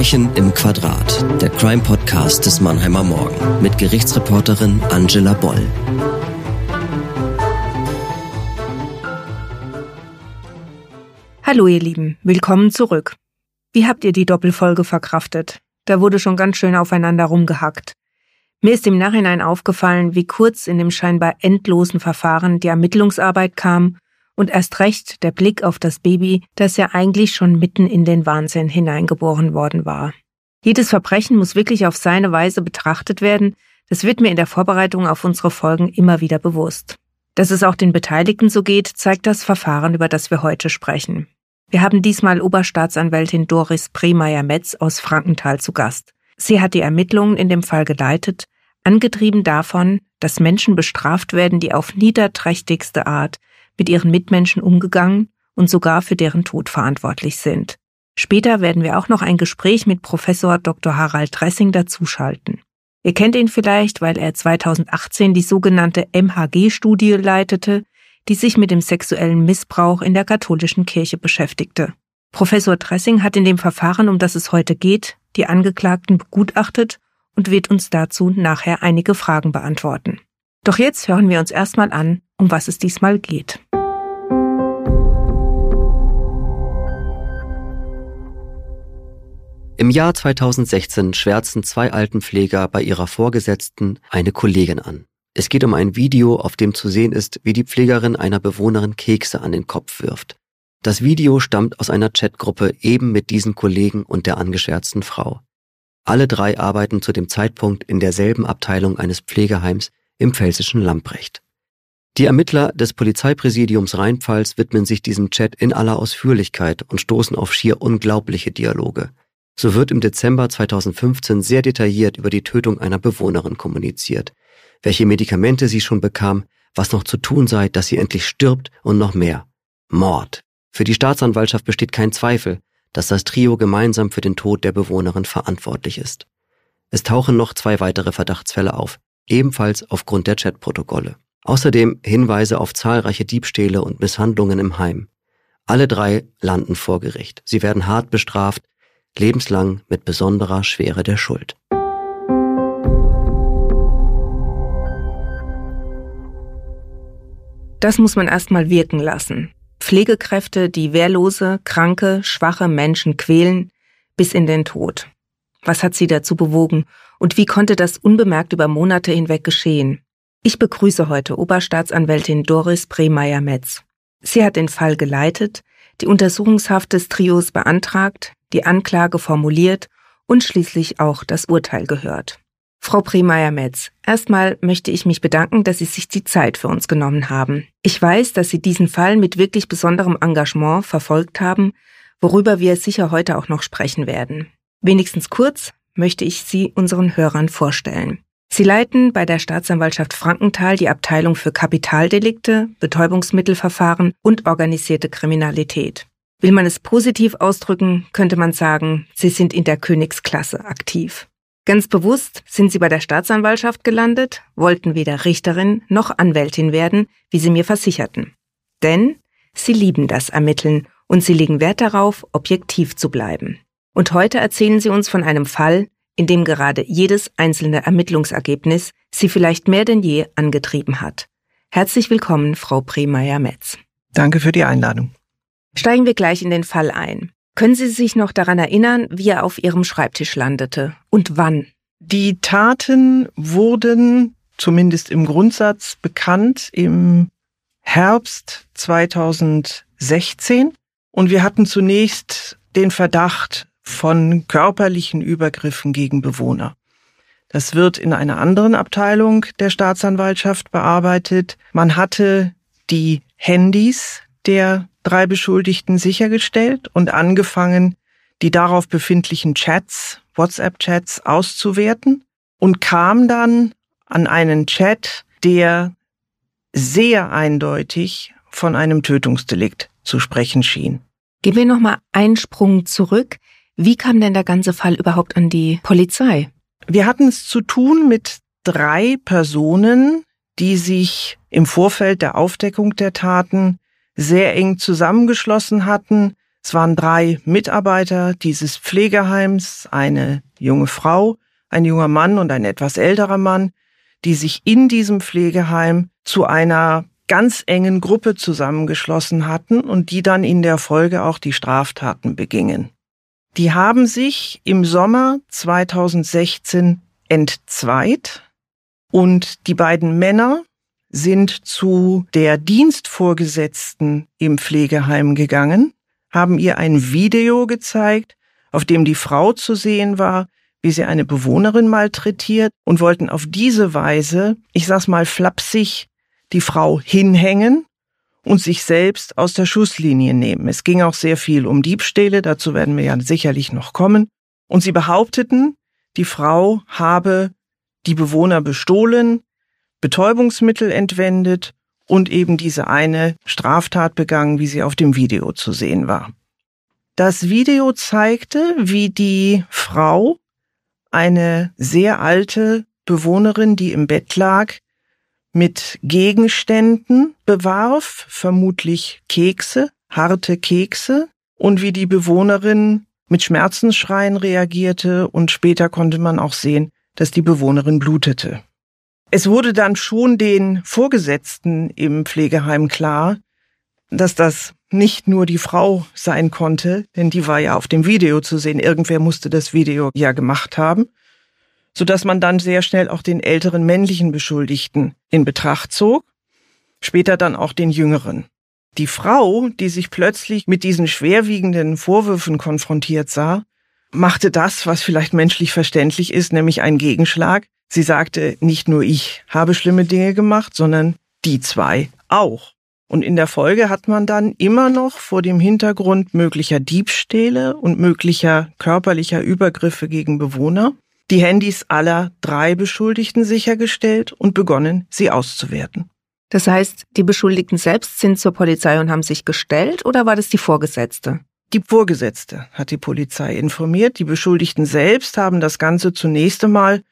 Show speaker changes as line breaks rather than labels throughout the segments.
Verbrechen im Quadrat, der Crime-Podcast des Mannheimer Morgen mit Gerichtsreporterin Angela Boll.
Hallo ihr Lieben, willkommen zurück. Wie habt ihr die Doppelfolge verkraftet? Da wurde schon ganz schön aufeinander rumgehackt. Mir ist im Nachhinein aufgefallen, wie kurz in dem scheinbar endlosen Verfahren die Ermittlungsarbeit kam und erst recht der Blick auf das Baby, das ja eigentlich schon mitten in den Wahnsinn hineingeboren worden war. Jedes Verbrechen muss wirklich auf seine Weise betrachtet werden, das wird mir in der Vorbereitung auf unsere Folgen immer wieder bewusst. Dass es auch den Beteiligten so geht, zeigt das Verfahren, über das wir heute sprechen. Wir haben diesmal Oberstaatsanwältin Doris Premeyer-Metz aus Frankenthal zu Gast. Sie hat die Ermittlungen in dem Fall geleitet, angetrieben davon, dass Menschen bestraft werden, die auf niederträchtigste Art mit ihren Mitmenschen umgegangen und sogar für deren Tod verantwortlich sind. Später werden wir auch noch ein Gespräch mit Professor Dr. Harald Dressing dazuschalten. Ihr kennt ihn vielleicht, weil er 2018 die sogenannte MHG-Studie leitete, die sich mit dem sexuellen Missbrauch in der katholischen Kirche beschäftigte. Professor Dressing hat in dem Verfahren, um das es heute geht, die Angeklagten begutachtet und wird uns dazu nachher einige Fragen beantworten. Doch jetzt hören wir uns erstmal an, um was es diesmal geht.
Im Jahr 2016 schwärzen zwei Altenpfleger bei ihrer Vorgesetzten eine Kollegin an. Es geht um ein Video, auf dem zu sehen ist, wie die Pflegerin einer Bewohnerin Kekse an den Kopf wirft. Das Video stammt aus einer Chatgruppe eben mit diesen Kollegen und der angeschwärzten Frau. Alle drei arbeiten zu dem Zeitpunkt in derselben Abteilung eines Pflegeheims im pfälzischen Lamprecht. Die Ermittler des Polizeipräsidiums Rheinpfalz widmen sich diesem Chat in aller Ausführlichkeit und stoßen auf schier unglaubliche Dialoge. So wird im Dezember 2015 sehr detailliert über die Tötung einer Bewohnerin kommuniziert, welche Medikamente sie schon bekam, was noch zu tun sei, dass sie endlich stirbt und noch mehr. Mord. Für die Staatsanwaltschaft besteht kein Zweifel, dass das Trio gemeinsam für den Tod der Bewohnerin verantwortlich ist. Es tauchen noch zwei weitere Verdachtsfälle auf, ebenfalls aufgrund der Chatprotokolle. Außerdem Hinweise auf zahlreiche Diebstähle und Misshandlungen im Heim. Alle drei landen vor Gericht. Sie werden hart bestraft, lebenslang mit besonderer Schwere der Schuld.
Das muss man erstmal wirken lassen. Pflegekräfte, die wehrlose, kranke, schwache Menschen quälen bis in den Tod. Was hat sie dazu bewogen und wie konnte das unbemerkt über Monate hinweg geschehen? Ich begrüße heute Oberstaatsanwältin Doris Premeyer-Metz. Sie hat den Fall geleitet, die Untersuchungshaft des Trios beantragt, die Anklage formuliert und schließlich auch das Urteil gehört. Frau Premeyer-Metz, erstmal möchte ich mich bedanken, dass Sie sich die Zeit für uns genommen haben. Ich weiß, dass Sie diesen Fall mit wirklich besonderem Engagement verfolgt haben, worüber wir sicher heute auch noch sprechen werden. Wenigstens kurz möchte ich Sie unseren Hörern vorstellen. Sie leiten bei der Staatsanwaltschaft Frankenthal die Abteilung für Kapitaldelikte, Betäubungsmittelverfahren und organisierte Kriminalität. Will man es positiv ausdrücken, könnte man sagen, Sie sind in der Königsklasse aktiv. Ganz bewusst sind Sie bei der Staatsanwaltschaft gelandet, wollten weder Richterin noch Anwältin werden, wie Sie mir versicherten. Denn Sie lieben das Ermitteln und Sie legen Wert darauf, objektiv zu bleiben. Und heute erzählen Sie uns von einem Fall, in dem gerade jedes einzelne Ermittlungsergebnis Sie vielleicht mehr denn je angetrieben hat. Herzlich willkommen, Frau Premeyer-Metz.
Danke für die Einladung.
Steigen wir gleich in den Fall ein. Können Sie sich noch daran erinnern, wie er auf Ihrem Schreibtisch landete und wann?
Die Taten wurden zumindest im Grundsatz bekannt im Herbst 2016 und wir hatten zunächst den Verdacht von körperlichen Übergriffen gegen Bewohner. Das wird in einer anderen Abteilung der Staatsanwaltschaft bearbeitet. Man hatte die Handys der drei Beschuldigten sichergestellt und angefangen, die darauf befindlichen Chats, WhatsApp-Chats auszuwerten und kam dann an einen Chat, der sehr eindeutig von einem Tötungsdelikt zu sprechen schien.
Gehen wir nochmal einen Sprung zurück. Wie kam denn der ganze Fall überhaupt an die Polizei?
Wir hatten es zu tun mit drei Personen, die sich im Vorfeld der Aufdeckung der Taten sehr eng zusammengeschlossen hatten, Es waren drei Mitarbeiter dieses Pflegeheims, eine junge Frau, ein junger Mann und ein etwas älterer Mann, die sich in diesem Pflegeheim zu einer ganz engen Gruppe zusammengeschlossen hatten und die dann in der Folge auch die Straftaten begingen. Die haben sich im Sommer 2016 entzweit und die beiden Männer sind zu der Dienstvorgesetzten im Pflegeheim gegangen, haben ihr ein Video gezeigt, auf dem die Frau zu sehen war, wie sie eine Bewohnerin malträtiert und wollten auf diese Weise, ich sag's mal flapsig, die Frau hinhängen und sich selbst aus der Schusslinie nehmen. Es ging auch sehr viel um Diebstähle, dazu werden wir ja sicherlich noch kommen. Und sie behaupteten, die Frau habe die Bewohner bestohlen, Betäubungsmittel entwendet und eben diese eine Straftat begangen, wie sie auf dem Video zu sehen war. Das Video zeigte, wie die Frau eine sehr alte Bewohnerin, die im Bett lag, mit Gegenständen bewarf, vermutlich Kekse, harte Kekse, und wie die Bewohnerin mit Schmerzensschreien reagierte und später konnte man auch sehen, dass die Bewohnerin blutete. Es wurde dann schon den Vorgesetzten im Pflegeheim klar, dass das nicht nur die Frau sein konnte, denn die war ja auf dem Video zu sehen. Irgendwer musste das Video ja gemacht haben, so dass man dann sehr schnell auch den älteren männlichen Beschuldigten in Betracht zog, später dann auch den jüngeren. Die Frau, die sich plötzlich mit diesen schwerwiegenden Vorwürfen konfrontiert sah, machte das, was vielleicht menschlich verständlich ist, nämlich einen Gegenschlag. Sie sagte, nicht nur ich habe schlimme Dinge gemacht, sondern die zwei auch. Und in der Folge hat man dann immer noch vor dem Hintergrund möglicher Diebstähle und möglicher körperlicher Übergriffe gegen Bewohner die Handys aller drei Beschuldigten sichergestellt und begonnen, sie auszuwerten.
Das heißt, die Beschuldigten selbst sind zur Polizei und haben sich gestellt oder war das die Vorgesetzte?
Die Vorgesetzte hat die Polizei informiert. Die Beschuldigten selbst haben das Ganze zunächst einmal,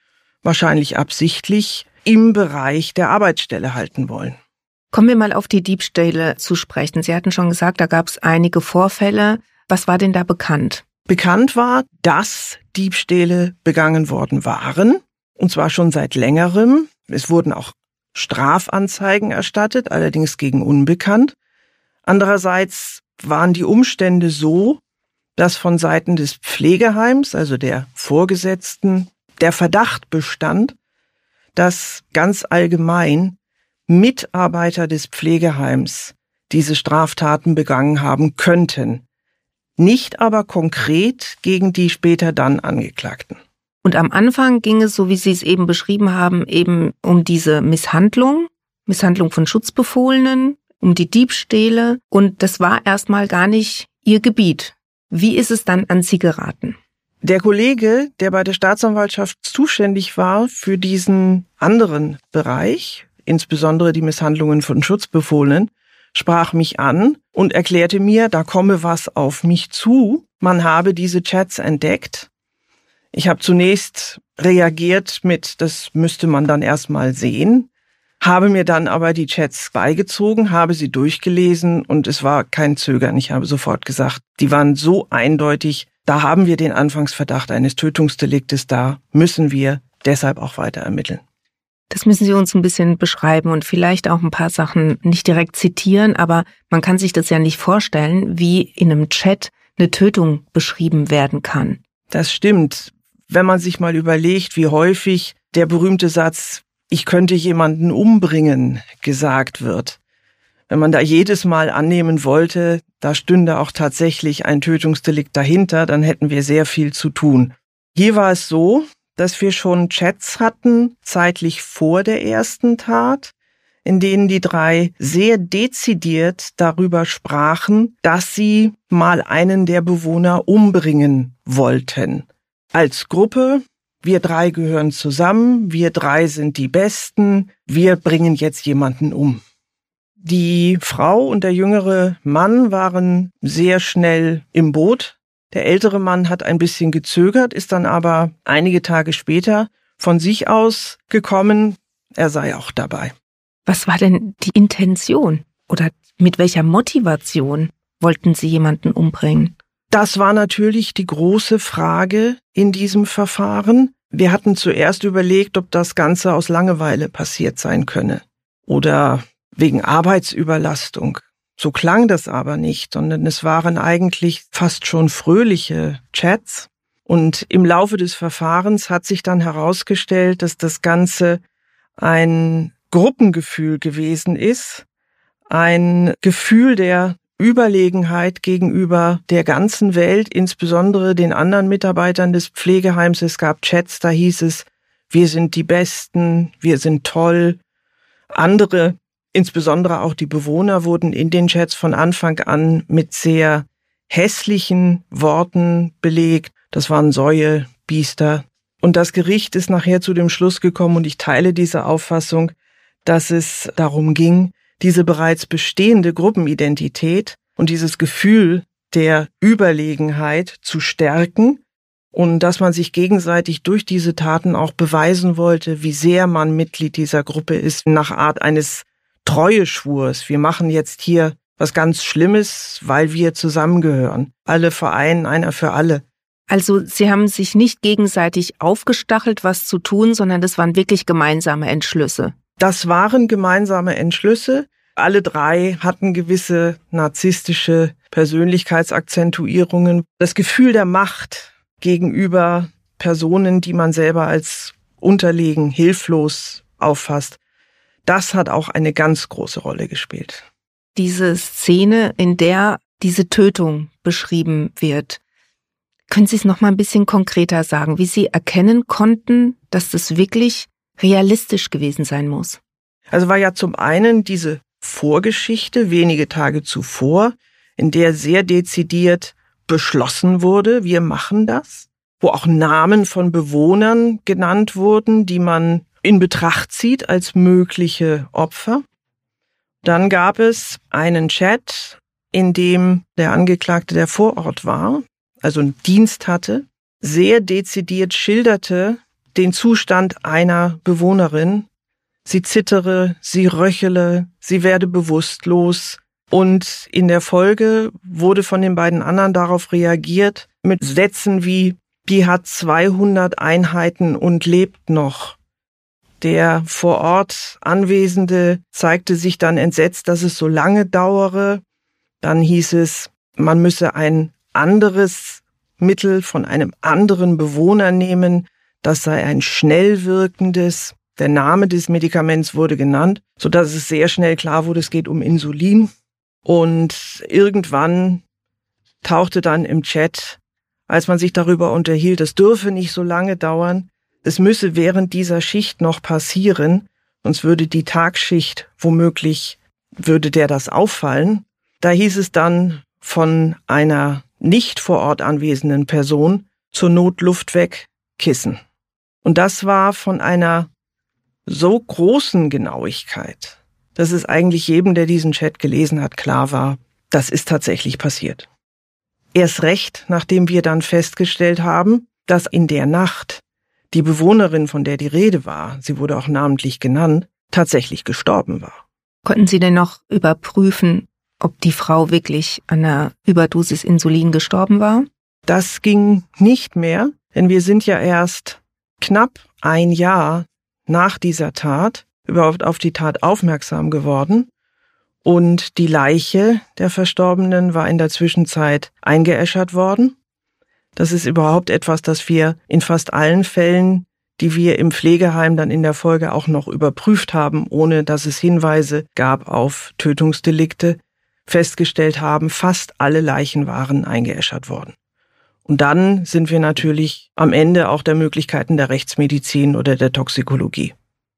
wahrscheinlich absichtlich, im Bereich der Arbeitsstelle halten wollen.
Kommen wir mal auf die Diebstähle zu sprechen. Sie hatten schon gesagt, da gab es einige Vorfälle. Was war denn da bekannt?
Bekannt war, dass Diebstähle begangen worden waren, und zwar schon seit längerem. Es wurden auch Strafanzeigen erstattet, allerdings gegen Unbekannt. Andererseits waren die Umstände so, dass von Seiten des Pflegeheims, also der Vorgesetzten, der Verdacht bestand, dass ganz allgemein Mitarbeiter des Pflegeheims diese Straftaten begangen haben könnten, nicht aber konkret gegen die später dann Angeklagten.
Und am Anfang ging es, so wie Sie es eben beschrieben haben, eben um diese Misshandlung, Misshandlung von Schutzbefohlenen, um die Diebstähle. Und das war erstmal gar nicht Ihr Gebiet. Wie ist es dann an Sie geraten?
Der Kollege, der bei der Staatsanwaltschaft zuständig war für diesen anderen Bereich, insbesondere die Misshandlungen von Schutzbefohlenen, sprach mich an und erklärte mir, da komme was auf mich zu. Man habe diese Chats entdeckt. Ich habe zunächst reagiert mit, das müsste man dann erstmal sehen, habe mir dann aber die Chats beigezogen, habe sie durchgelesen und es war kein Zögern. Ich habe sofort gesagt, die waren so eindeutig, da haben wir den Anfangsverdacht eines Tötungsdeliktes, da müssen wir deshalb auch weiter ermitteln.
Das müssen Sie uns ein bisschen beschreiben und vielleicht auch ein paar Sachen nicht direkt zitieren, aber man kann sich das ja nicht vorstellen, wie in einem Chat eine Tötung beschrieben werden kann.
Das stimmt. Wenn man sich mal überlegt, wie häufig der berühmte Satz, ich könnte jemanden umbringen, gesagt wird. Wenn man da jedes Mal annehmen wollte, da stünde auch tatsächlich ein Tötungsdelikt dahinter, dann hätten wir sehr viel zu tun. Hier war es so, dass wir schon Chats hatten, zeitlich vor der ersten Tat, in denen die drei sehr dezidiert darüber sprachen, dass sie mal einen der Bewohner umbringen wollten. Als Gruppe, wir drei gehören zusammen, wir drei sind die Besten, wir bringen jetzt jemanden um. Die Frau und der jüngere Mann waren sehr schnell im Boot, der ältere Mann hat ein bisschen gezögert, ist dann aber einige Tage später von sich aus gekommen, er sei auch dabei.
Was war denn die Intention oder mit welcher Motivation? wollten Sie jemanden umbringen?
Das war natürlich die große Frage in diesem Verfahren. Wir hatten zuerst überlegt, ob das Ganze aus Langeweile passiert sein könne oder wegen Arbeitsüberlastung. So klang das aber nicht, sondern es waren eigentlich fast schon fröhliche Chats. Und im Laufe des Verfahrens hat sich dann herausgestellt, dass das Ganze ein Gruppengefühl gewesen ist, ein Gefühl der Überlegenheit gegenüber der ganzen Welt, insbesondere den anderen Mitarbeitern des Pflegeheims. Es gab Chats, da hieß es, wir sind die Besten, wir sind toll. Andere, insbesondere auch die Bewohner, wurden in den Chats von Anfang an mit sehr hässlichen Worten belegt. Das waren Säue, Biester. Und das Gericht ist nachher zu dem Schluss gekommen, und ich teile diese Auffassung, dass es darum ging, diese bereits bestehende Gruppenidentität und dieses Gefühl der Überlegenheit zu stärken und dass man sich gegenseitig durch diese Taten auch beweisen wollte, wie sehr man Mitglied dieser Gruppe ist, nach Art eines Treueschwurs. Wir machen jetzt hier was ganz Schlimmes, weil wir zusammengehören. Alle vereinen, einer für alle.
Also Sie haben sich nicht gegenseitig aufgestachelt, was zu tun, sondern das waren wirklich gemeinsame Entschlüsse.
Das waren gemeinsame Entschlüsse. Alle drei hatten gewisse narzisstische Persönlichkeitsakzentuierungen. Das Gefühl der Macht gegenüber Personen, die man selber als unterlegen, hilflos auffasst, das hat auch eine ganz große Rolle gespielt.
Diese Szene, in der diese Tötung beschrieben wird, können Sie es noch mal ein bisschen konkreter sagen, wie Sie erkennen konnten, dass das wirklich realistisch gewesen sein muss?
Also war ja zum einen diese Vorgeschichte wenige Tage zuvor, in der sehr dezidiert beschlossen wurde, wir machen das, wo auch Namen von Bewohnern genannt wurden, die man in Betracht zieht als mögliche Opfer. Dann gab es einen Chat, in dem der Angeklagte, der vor Ort war, also einen Dienst hatte, sehr dezidiert schilderte, den Zustand einer Bewohnerin. Sie zittere, sie röchele, sie werde bewusstlos. Und in der Folge wurde von den beiden anderen darauf reagiert mit Sätzen wie, die hat 200 Einheiten und lebt noch. Der vor Ort Anwesende zeigte sich dann entsetzt, dass es so lange dauere. Dann hieß es, man müsse ein anderes Mittel von einem anderen Bewohner nehmen, das sei ein schnell wirkendes. Der Name des Medikaments wurde genannt, so dass es sehr schnell klar wurde, es geht um Insulin. Und irgendwann tauchte dann im Chat, als man sich darüber unterhielt, es dürfe nicht so lange dauern, es müsse während dieser Schicht noch passieren, sonst würde die Tagschicht womöglich, würde der das auffallen. Da hieß es dann von einer nicht vor Ort anwesenden Person zur Not Luft weg, Kissen. Und das war von einer so großen Genauigkeit, dass es eigentlich jedem, der diesen Chat gelesen hat, klar war, das ist tatsächlich passiert. Erst recht, nachdem wir dann festgestellt haben, dass in der Nacht die Bewohnerin, von der die Rede war, sie wurde auch namentlich genannt, tatsächlich gestorben war.
Konnten Sie denn noch überprüfen, ob die Frau wirklich an einer Überdosis Insulin gestorben war?
Das ging nicht mehr, denn wir sind ja erst knapp ein Jahr nach dieser Tat überhaupt auf die Tat aufmerksam geworden und die Leiche der Verstorbenen war in der Zwischenzeit eingeäschert worden. Das ist überhaupt etwas, das wir in fast allen Fällen, die wir im Pflegeheim dann in der Folge auch noch überprüft haben, ohne dass es Hinweise gab auf Tötungsdelikte, festgestellt haben, fast alle Leichen waren eingeäschert worden. Und dann sind wir natürlich am Ende auch der Möglichkeiten der Rechtsmedizin oder der Toxikologie.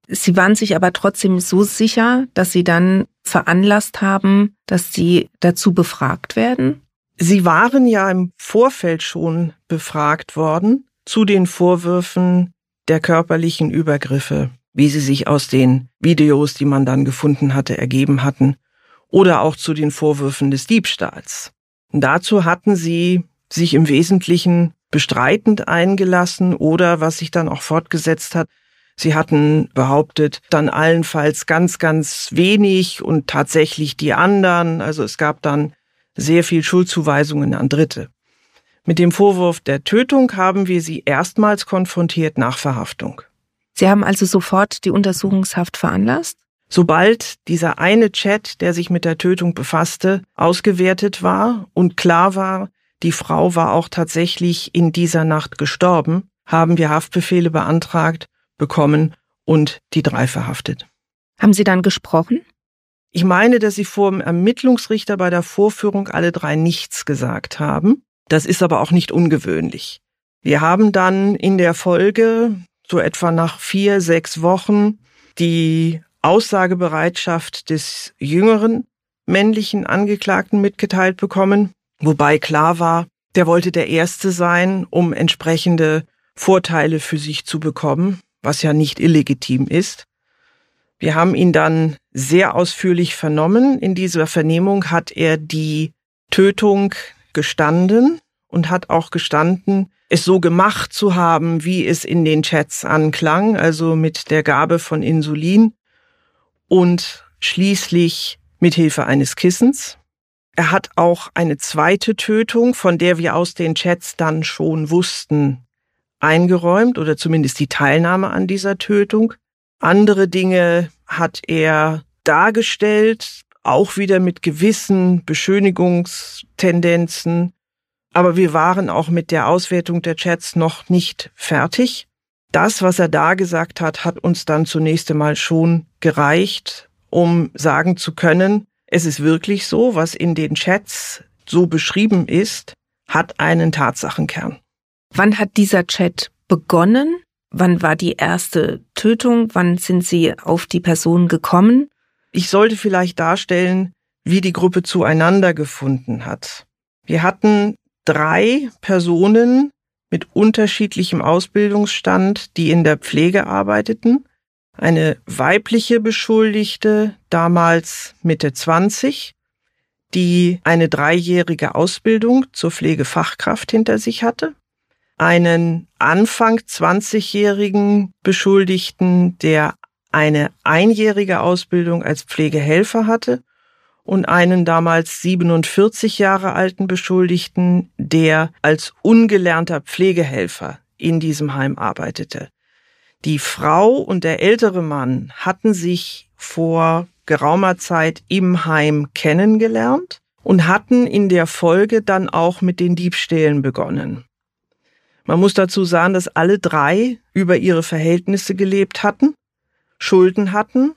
Sie waren sich aber trotzdem so sicher, dass Sie dann veranlasst haben, dass Sie dazu befragt werden?
Sie waren ja im Vorfeld schon befragt worden zu den Vorwürfen der körperlichen Übergriffe, wie sie sich aus den Videos, die man dann gefunden hatte, ergeben hatten, oder auch zu den Vorwürfen des Diebstahls. Und dazu hatten sie sich im Wesentlichen bestreitend eingelassen oder was sich dann auch fortgesetzt hat, sie hatten behauptet, dann allenfalls ganz, ganz wenig und tatsächlich die anderen. Also es gab dann sehr viel Schuldzuweisungen an Dritte. Mit dem Vorwurf der Tötung haben wir sie erstmals konfrontiert nach Verhaftung.
Sie haben also sofort die Untersuchungshaft veranlasst?
Sobald dieser eine Chat, der sich mit der Tötung befasste, ausgewertet war und klar war, die Frau war auch tatsächlich in dieser Nacht gestorben, haben wir Haftbefehle beantragt, bekommen und die drei verhaftet.
Haben Sie dann gesprochen?
Ich meine, dass Sie vor dem Ermittlungsrichter bei der Vorführung alle drei nichts gesagt haben. Das ist aber auch nicht ungewöhnlich. Wir haben dann in der Folge, so etwa nach vier, sechs Wochen, die Aussagebereitschaft des jüngeren männlichen Angeklagten mitgeteilt bekommen, wobei klar war, der wollte der Erste sein, um entsprechende Vorteile für sich zu bekommen, was ja nicht illegitim ist. Wir haben ihn dann sehr ausführlich vernommen. In dieser Vernehmung hat er die Tötung gestanden und hat auch gestanden, es so gemacht zu haben, wie es in den Chats anklang, also mit der Gabe von Insulin und schließlich mit Hilfe eines Kissens. Er hat auch eine zweite Tötung, von der wir aus den Chats dann schon wussten, eingeräumt oder zumindest die Teilnahme an dieser Tötung. Andere Dinge hat er dargestellt, auch wieder mit gewissen Beschönigungstendenzen. Aber wir waren auch mit der Auswertung der Chats noch nicht fertig. Das, was er da gesagt hat, hat uns dann zunächst einmal schon gereicht, um sagen zu können, es ist wirklich so, was in den Chats so beschrieben ist, hat einen Tatsachenkern.
Wann hat dieser Chat begonnen? Wann war die erste Tötung? Wann sind Sie auf die Person gekommen?
Ich sollte vielleicht darstellen, wie die Gruppe zueinander gefunden hat. Wir hatten drei Personen mit unterschiedlichem Ausbildungsstand, die in der Pflege arbeiteten. Eine weibliche Beschuldigte, damals Mitte 20, die eine dreijährige Ausbildung zur Pflegefachkraft hinter sich hatte einen Anfang 20-jährigen Beschuldigten, der eine einjährige Ausbildung als Pflegehelfer hatte und einen damals 47 Jahre alten Beschuldigten, der als ungelernter Pflegehelfer in diesem Heim arbeitete. Die Frau und der ältere Mann hatten sich vor geraumer Zeit im Heim kennengelernt und hatten in der Folge dann auch mit den Diebstählen begonnen. Man muss dazu sagen, dass alle drei über ihre Verhältnisse gelebt hatten, Schulden hatten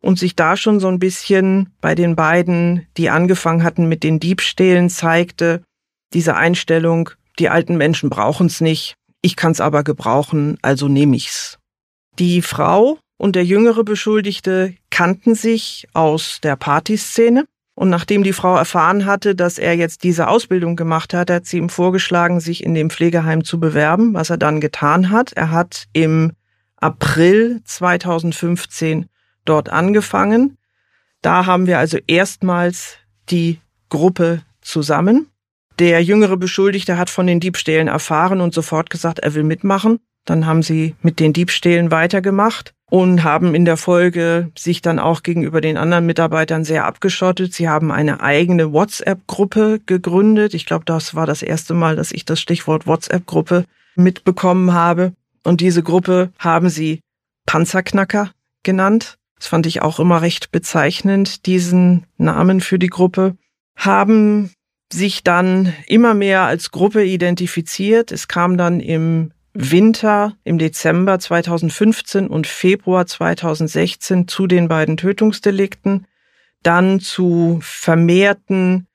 und sich da schon so ein bisschen bei den beiden, die angefangen hatten mit den Diebstählen, zeigte, diese Einstellung, die alten Menschen brauchen's nicht, ich kann's aber gebrauchen, also nehme ich's. Die Frau und der jüngere Beschuldigte kannten sich aus der Partyszene und nachdem die Frau erfahren hatte, dass er jetzt diese Ausbildung gemacht hat, hat sie ihm vorgeschlagen, sich in dem Pflegeheim zu bewerben, was er dann getan hat. Er hat im April 2015 dort angefangen. Da haben wir also erstmals die Gruppe zusammen. Der jüngere Beschuldigte hat von den Diebstählen erfahren und sofort gesagt, er will mitmachen. Dann haben sie mit den Diebstählen weitergemacht und haben in der Folge sich dann auch gegenüber den anderen Mitarbeitern sehr abgeschottet. Sie haben eine eigene WhatsApp-Gruppe gegründet. Ich glaube, das war das erste Mal, dass ich das Stichwort WhatsApp-Gruppe mitbekommen habe. Und diese Gruppe haben sie Panzerknacker genannt. Das fand ich auch immer recht bezeichnend, diesen Namen für die Gruppe. Haben sich dann immer mehr als Gruppe identifiziert. Es kam dann im Winter im Dezember 2015 und Februar 2016 zu den beiden Tötungsdelikten, dann zu vermehrten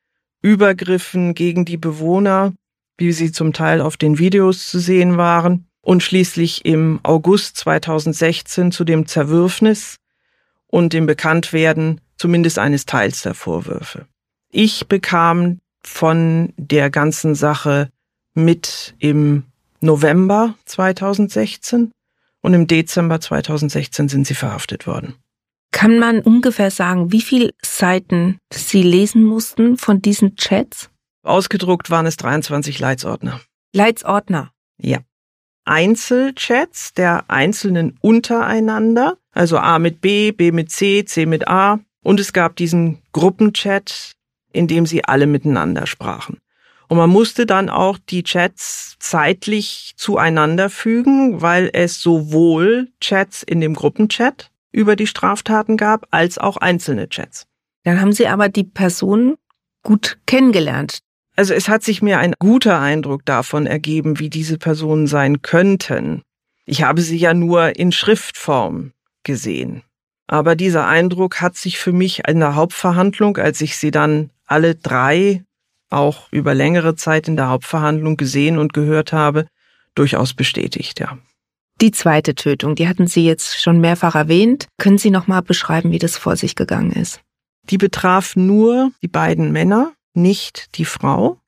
Übergriffen gegen die Bewohner, wie sie zum Teil auf den Videos zu sehen waren, und schließlich im August 2016 zu dem Zerwürfnis und dem Bekanntwerden zumindest eines Teils der Vorwürfe. Ich bekam von der ganzen Sache mit im November 2016 und im Dezember 2016 sind sie verhaftet worden.
Kann man ungefähr sagen, wie viele Seiten Sie lesen mussten von diesen Chats?
Ausgedruckt waren es 23 Leitsordner.
Leitsordner?
Ja. Einzelchats der Einzelnen untereinander, also A mit B, B mit C, C mit A. Und es gab diesen Gruppenchat in dem sie alle miteinander sprachen. Und man musste dann auch die Chats zeitlich zueinander fügen, weil es sowohl Chats in dem Gruppenchat über die Straftaten gab, als auch einzelne Chats.
Dann haben Sie aber die Person gut kennengelernt.
Also es hat sich mir ein guter Eindruck davon ergeben, wie diese Personen sein könnten. Ich habe sie ja nur in Schriftform gesehen. Aber dieser Eindruck hat sich für mich in der Hauptverhandlung, als ich sie dann alle drei auch über längere Zeit in der Hauptverhandlung gesehen und gehört habe, durchaus bestätigt, ja.
Die zweite Tötung, die hatten Sie jetzt schon mehrfach erwähnt. Können Sie noch mal beschreiben, wie das vor sich gegangen ist?
Die betraf nur die beiden Männer, nicht die Frau.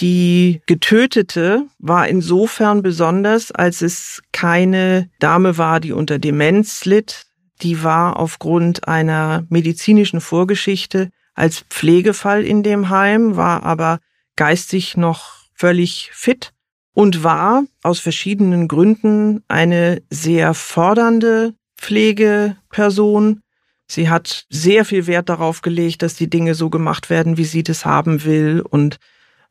Die Getötete war insofern besonders, als es keine Dame war, die unter Demenz litt. Die war aufgrund einer medizinischen Vorgeschichte als Pflegefall in dem Heim, war aber geistig noch völlig fit und war aus verschiedenen Gründen eine sehr fordernde Pflegeperson. Sie hat sehr viel Wert darauf gelegt, dass die Dinge so gemacht werden, wie sie das haben will und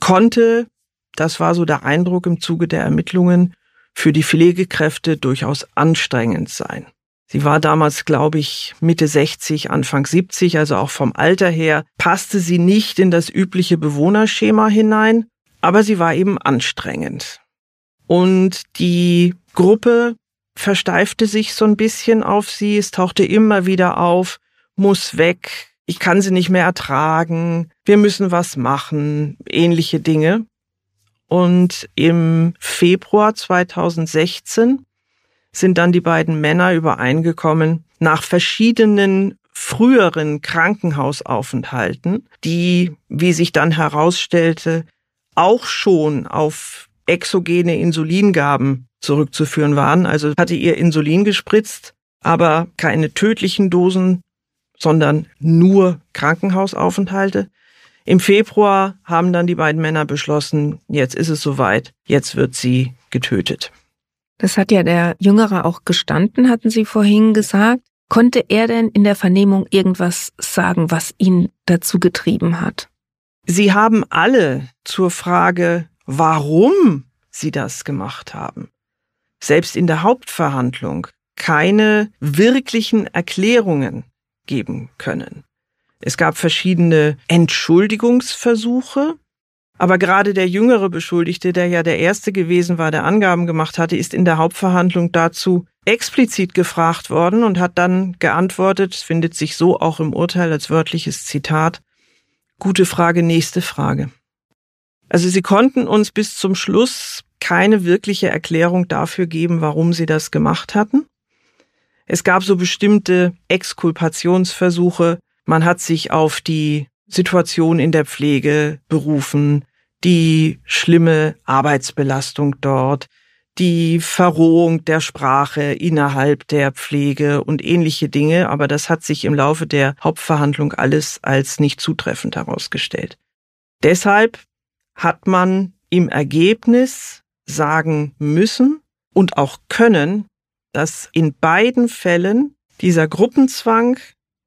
konnte, das war so der Eindruck im Zuge der Ermittlungen, für die Pflegekräfte durchaus anstrengend sein. Sie war damals, glaube ich, Mitte 60, Anfang 70, also auch vom Alter her, passte sie nicht in das übliche Bewohnerschema hinein, aber sie war eben anstrengend. Und die Gruppe versteifte sich so ein bisschen auf sie, es tauchte immer wieder auf, muss weg, ich kann sie nicht mehr ertragen, wir müssen was machen, ähnliche Dinge. Und im Februar 2016 sind dann die beiden Männer übereingekommen, nach verschiedenen früheren Krankenhausaufenthalten, die, wie sich dann herausstellte, auch schon auf exogene Insulingaben zurückzuführen waren. Also hatte ihr Insulin gespritzt, aber keine tödlichen Dosen, sondern nur Krankenhausaufenthalte. Im Februar haben dann die beiden Männer beschlossen, jetzt ist es soweit, jetzt wird sie getötet.
Das hat ja der Jüngere auch gestanden, hatten Sie vorhin gesagt. Konnte er denn in der Vernehmung irgendwas sagen, was ihn dazu getrieben hat?
Sie haben alle zur Frage, warum Sie das gemacht haben, selbst in der Hauptverhandlung keine wirklichen Erklärungen geben können. Es gab verschiedene Entschuldigungsversuche, aber gerade der jüngere Beschuldigte, der ja der erste gewesen war, der Angaben gemacht hatte, ist in der Hauptverhandlung dazu explizit gefragt worden und hat dann geantwortet, es findet sich so auch im Urteil als wörtliches Zitat, gute Frage, nächste Frage. Also sie konnten uns bis zum Schluss keine wirkliche Erklärung dafür geben, warum sie das gemacht hatten. Es gab so bestimmte Exkulpationsversuche. Man hat sich auf die Situation in der Pflege berufen, die schlimme Arbeitsbelastung dort, die Verrohung der Sprache innerhalb der Pflege und ähnliche Dinge, aber das hat sich im Laufe der Hauptverhandlung alles als nicht zutreffend herausgestellt. Deshalb hat man im Ergebnis sagen müssen und auch können, dass in beiden Fällen dieser Gruppenzwang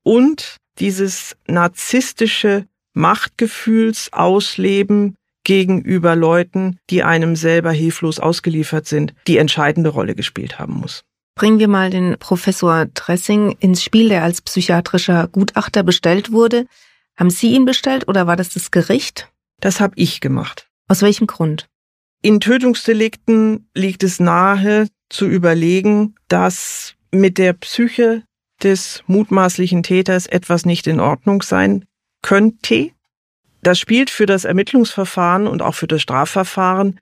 und dieses narzisstische Machtgefühls ausleben gegenüber Leuten, die einem selber hilflos ausgeliefert sind, die entscheidende Rolle gespielt haben muss.
Bringen wir mal den Professor Dressing ins Spiel, der als psychiatrischer Gutachter bestellt wurde. Haben Sie ihn bestellt oder war das das Gericht?
Das habe ich gemacht.
Aus welchem Grund?
In Tötungsdelikten liegt es nahe zu überlegen, dass mit der Psyche des mutmaßlichen Täters etwas nicht in Ordnung sein könnte. Das spielt für das Ermittlungsverfahren und auch für das Strafverfahren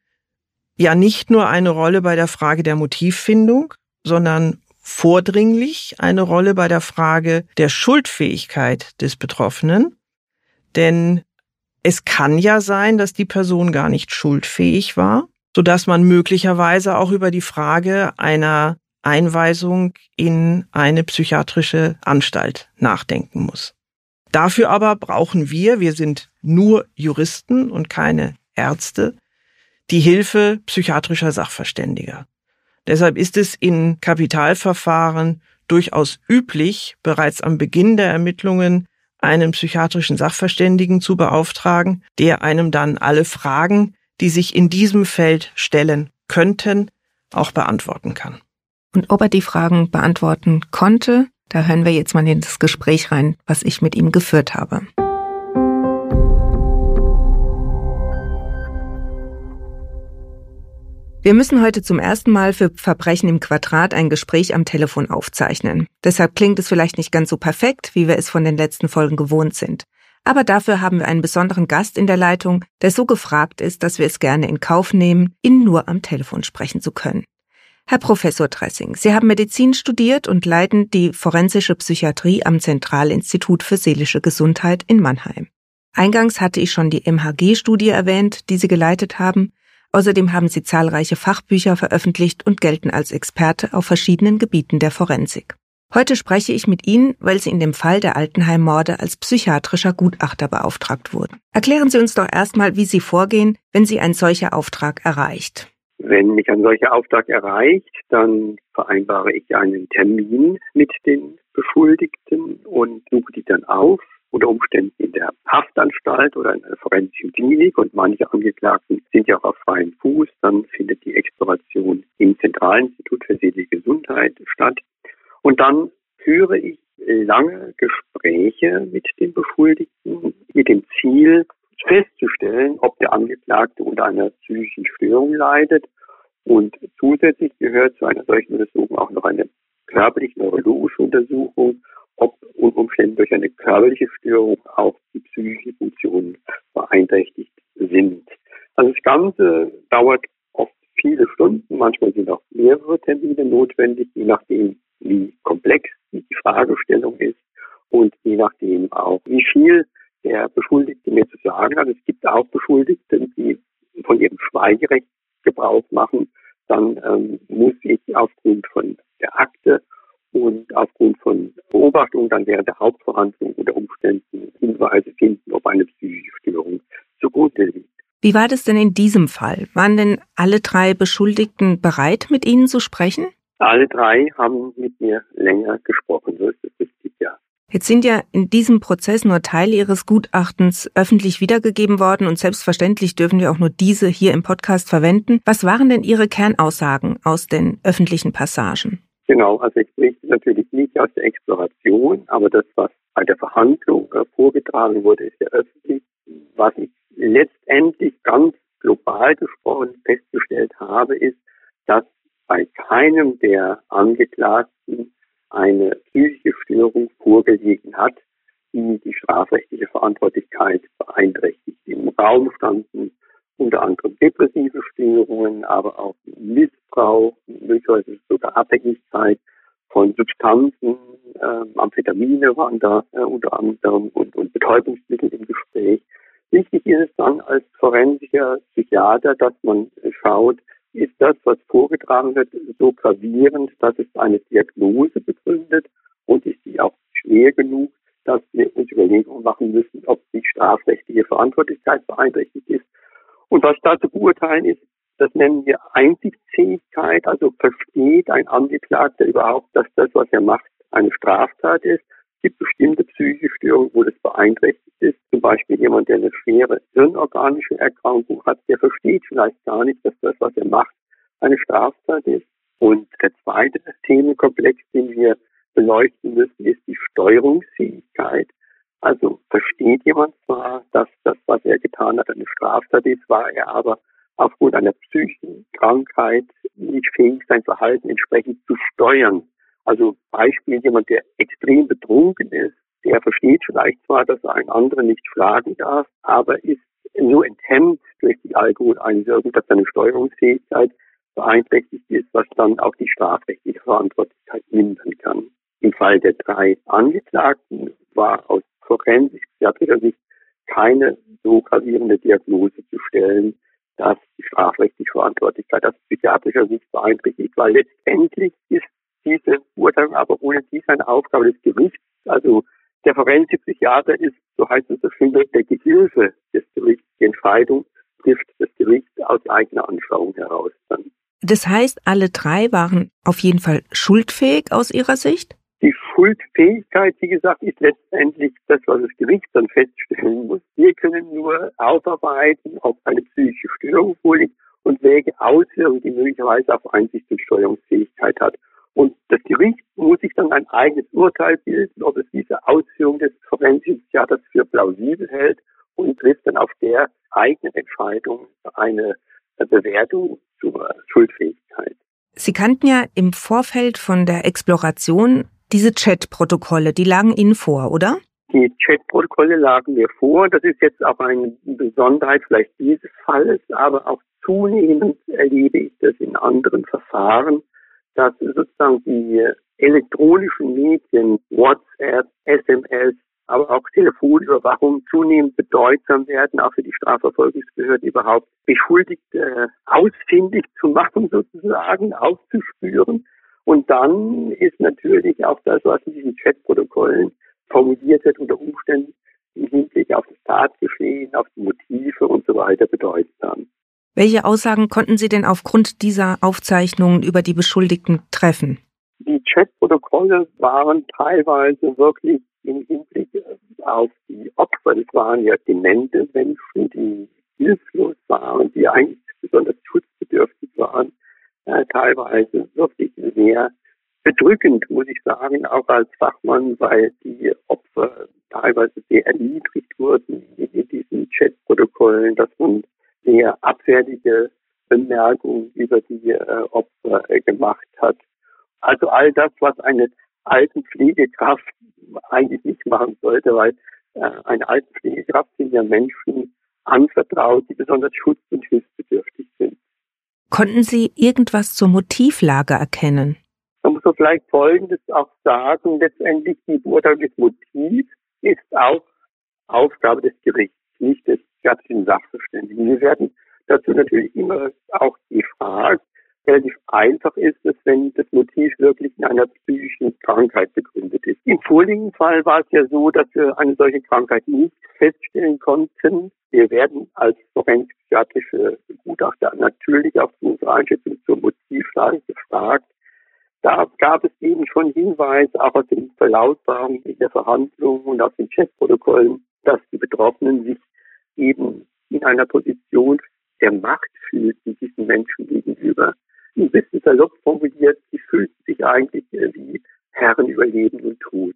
ja nicht nur eine Rolle bei der Frage der Motivfindung, sondern vordringlich eine Rolle bei der Frage der Schuldfähigkeit des Betroffenen. Denn es kann ja sein, dass die Person gar nicht schuldfähig war, so dass man möglicherweise auch über die Frage einer Einweisung in eine psychiatrische Anstalt nachdenken muss. Dafür aber brauchen wir, wir sind nur Juristen und keine Ärzte, die Hilfe psychiatrischer Sachverständiger. Deshalb ist es in Kapitalverfahren durchaus üblich, bereits am Beginn der Ermittlungen einen psychiatrischen Sachverständigen zu beauftragen, der einem dann alle Fragen, die sich in diesem Feld stellen könnten, auch beantworten kann.
Und ob er die Fragen beantworten konnte, da hören wir jetzt mal in das Gespräch rein, was ich mit ihm geführt habe. Wir müssen heute zum ersten Mal für Verbrechen im Quadrat ein Gespräch am Telefon aufzeichnen. Deshalb klingt es vielleicht nicht ganz so perfekt, wie wir es von den letzten Folgen gewohnt sind. Aber dafür haben wir einen besonderen Gast in der Leitung, der so gefragt ist, dass wir es gerne in Kauf nehmen, ihn nur am Telefon sprechen zu können. Herr Professor Dressing, Sie haben Medizin studiert und leiten die forensische Psychiatrie am Zentralinstitut für seelische Gesundheit in Mannheim. Eingangs hatte ich schon die MHG-Studie erwähnt, die Sie geleitet haben, Außerdem haben sie zahlreiche Fachbücher veröffentlicht und gelten als Experte auf verschiedenen Gebieten der Forensik. Heute spreche ich mit Ihnen, weil Sie in dem Fall der Altenheim-Morde als psychiatrischer Gutachter beauftragt wurden. Erklären Sie uns doch erstmal, wie Sie vorgehen, wenn Sie ein solcher Auftrag erreicht.
Wenn mich ein solcher Auftrag erreicht, dann vereinbare ich einen Termin mit den Beschuldigten und suche die dann auf unter Umständen in der Haftanstalt oder in einer forensischen Klinik und manche Angeklagten sind ja auch auf freiem Fuß. Dann findet die Exploration im Zentralinstitut für seelische Gesundheit statt. Und dann führe ich lange Gespräche mit den Beschuldigten mit dem Ziel, festzustellen, ob der Angeklagte unter einer psychischen Störung leidet. Und zusätzlich gehört zu einer solchen Untersuchung auch noch eine körperlich-neurologische Untersuchung ob unter Umständen durch eine körperliche Störung auch die psychischen Funktionen beeinträchtigt sind. Also das Ganze dauert oft viele Stunden, manchmal sind auch mehrere Termine notwendig, je nachdem, wie komplex die Fragestellung ist und je nachdem auch, wie viel der Beschuldigte mir zu sagen hat. Es gibt auch Beschuldigte, die von ihrem Schweigerecht Gebrauch machen. Dann ähm, muss ich aufgrund von der Akte und aufgrund von Beobachtungen dann während der Hauptverhandlung unter Umständen Hinweise finden, ob eine psychische Störung zugrunde liegt.
Wie war das denn in diesem Fall? Waren denn alle drei Beschuldigten bereit, mit Ihnen zu sprechen?
Alle drei haben mit mir länger gesprochen, so ist es richtig, ja.
Jetzt sind ja in diesem Prozess nur Teile Ihres Gutachtens öffentlich wiedergegeben worden und selbstverständlich dürfen wir auch nur diese hier im Podcast verwenden. Was waren denn Ihre Kernaussagen aus den öffentlichen Passagen?
Genau, also ich berichte natürlich nicht aus der Exploration, aber das, was bei der Verhandlung äh, vorgetragen wurde, ist ja öffentlich. Was ich letztendlich ganz global gesprochen festgestellt habe, ist, dass bei keinem der Angeklagten eine psychische Störung vorgelegen hat, die die strafrechtliche Verantwortlichkeit beeinträchtigt. Im Raum standen unter anderem depressive Störungen, aber auch Missbrauch, möglicherweise sogar Abhängigkeit von Substanzen, äh, Amphetamine waren da äh, unter anderem und, und Betäubungsmittel im Gespräch. Wichtig ist es dann als forensischer Psychiater, dass man schaut, ist das, was vorgetragen wird, so gravierend, dass es eine Diagnose begründet und ist die auch schwer genug, dass wir uns Überlegungen machen müssen, ob die strafrechtliche Verantwortlichkeit beeinträchtigt ist und was da zu beurteilen ist, das nennen wir Einsichtsfähigkeit, also versteht ein Angeklagter überhaupt, dass das, was er macht, eine Straftat ist. Es gibt bestimmte psychische Störungen, wo das beeinträchtigt ist. Zum Beispiel jemand, der eine schwere hirnorganische Erkrankung hat, der versteht vielleicht gar nicht, dass das, was er macht, eine Straftat ist. Und der zweite Themenkomplex, den wir beleuchten müssen, ist die Steuerungsfähigkeit. Also versteht jemand zwar, dass das, was er getan hat, eine Straftat ist, war er aber aufgrund einer psychischen Krankheit nicht fähig, sein Verhalten entsprechend zu steuern. Also Beispiel jemand, der extrem betrunken ist, der versteht vielleicht zwar, dass er einen anderen nicht fragen darf, aber ist so enthemmt durch die Alkoholeinwirkung, dass seine Steuerungsfähigkeit beeinträchtigt ist, was dann auch die strafrechtliche Verantwortlichkeit mindern kann. Im Fall der drei Angeklagten war aus forensisch-psychiatrischer Sicht keine so gravierende Diagnose zu stellen, dass die strafrechtliche Verantwortlichkeit aus psychiatrischer Sicht beeinträchtigt, weil letztendlich ist diese Urteilung aber ohne dies eine Aufgabe des Gerichts. Also der forensische Psychiater ist, so heißt es so schön, der Gehilfe des Gerichts. Die Entscheidung trifft das Gericht aus eigener Anschauung heraus dann.
Das heißt, alle drei waren auf jeden Fall schuldfähig aus Ihrer Sicht?
Die Schuldfähigkeit, wie gesagt, ist letztendlich das, was das Gericht dann feststellen muss. Wir können nur aufarbeiten, ob eine psychische Störung vorliegt und welche Auswirkungen die möglicherweise auf Einsicht und Steuerungsfähigkeit hat. Und das Gericht muss sich dann ein eigenes Urteil bilden, ob es diese Ausführung des forensischen Theaters für plausibel hält und trifft dann auf der eigenen Entscheidung eine Bewertung zur Schuldfähigkeit.
Sie kannten ja im Vorfeld von der Exploration diese Chat-Protokolle, die lagen Ihnen vor, oder?
Die Chat-Protokolle lagen mir vor. Das ist jetzt auch eine Besonderheit vielleicht dieses Falles, aber auch zunehmend erlebe ich das in anderen Verfahren, dass sozusagen die elektronischen Medien, WhatsApp, SMS, aber auch Telefonüberwachung zunehmend bedeutsam werden, auch für die Strafverfolgungsbehörden überhaupt Beschuldigte ausfindig zu machen, sozusagen, aufzuspüren. Und dann ist natürlich auch das, was in diesen Chatprotokollen formuliert wird, unter Umständen im Hinblick auf das Tatgeschehen, auf die Motive und so weiter bedeutsam.
Welche Aussagen konnten Sie denn aufgrund dieser Aufzeichnungen über die Beschuldigten treffen?
Die Chatprotokolle waren teilweise wirklich im Hinblick auf die Opfer. Das waren ja demente Menschen, die hilflos waren, die eigentlich besonders schutzbedürftig waren, äh, teilweise wirklich sehr bedrückend, muss ich sagen, auch als Fachmann, weil die Opfer teilweise sehr erniedrigt wurden in diesen Chatprotokollen, dass man sehr abfällige Bemerkungen über die äh, Opfer äh, gemacht hat. Also all das, was eine Altenpflegekraft eigentlich nicht machen sollte, weil äh, eine Altenpflegekraft sind ja Menschen anvertraut, die besonders schutz- und hilfsbedürftig sind.
Konnten Sie irgendwas zur Motivlage erkennen?
Man muss vielleicht Folgendes auch sagen. Letztendlich die Beurteilung des Motivs ist auch Aufgabe des Gerichts, nicht des ärztlichen Sachverständigen. Wir werden dazu natürlich immer auch gefragt, relativ einfach ist es, wenn das Motiv wirklich in einer psychischen Krankheit begründet ist. Im vorliegenden Fall war es ja so, dass wir eine solche Krankheit nicht feststellen konnten. Wir werden als forensisch-psychiatrische Gutachter natürlich auf unsere Einschätzung zur Motivlage gefragt. Da gab es eben schon Hinweise, auch aus den Verlautbarungen in der Verhandlung und aus den Chatprotokollen, dass die Betroffenen sich eben in einer Position der Macht fühlten diesen Menschen gegenüber. Ein bisschen salopp formuliert, sie fühlten sich eigentlich wie Herren über Leben und Tod.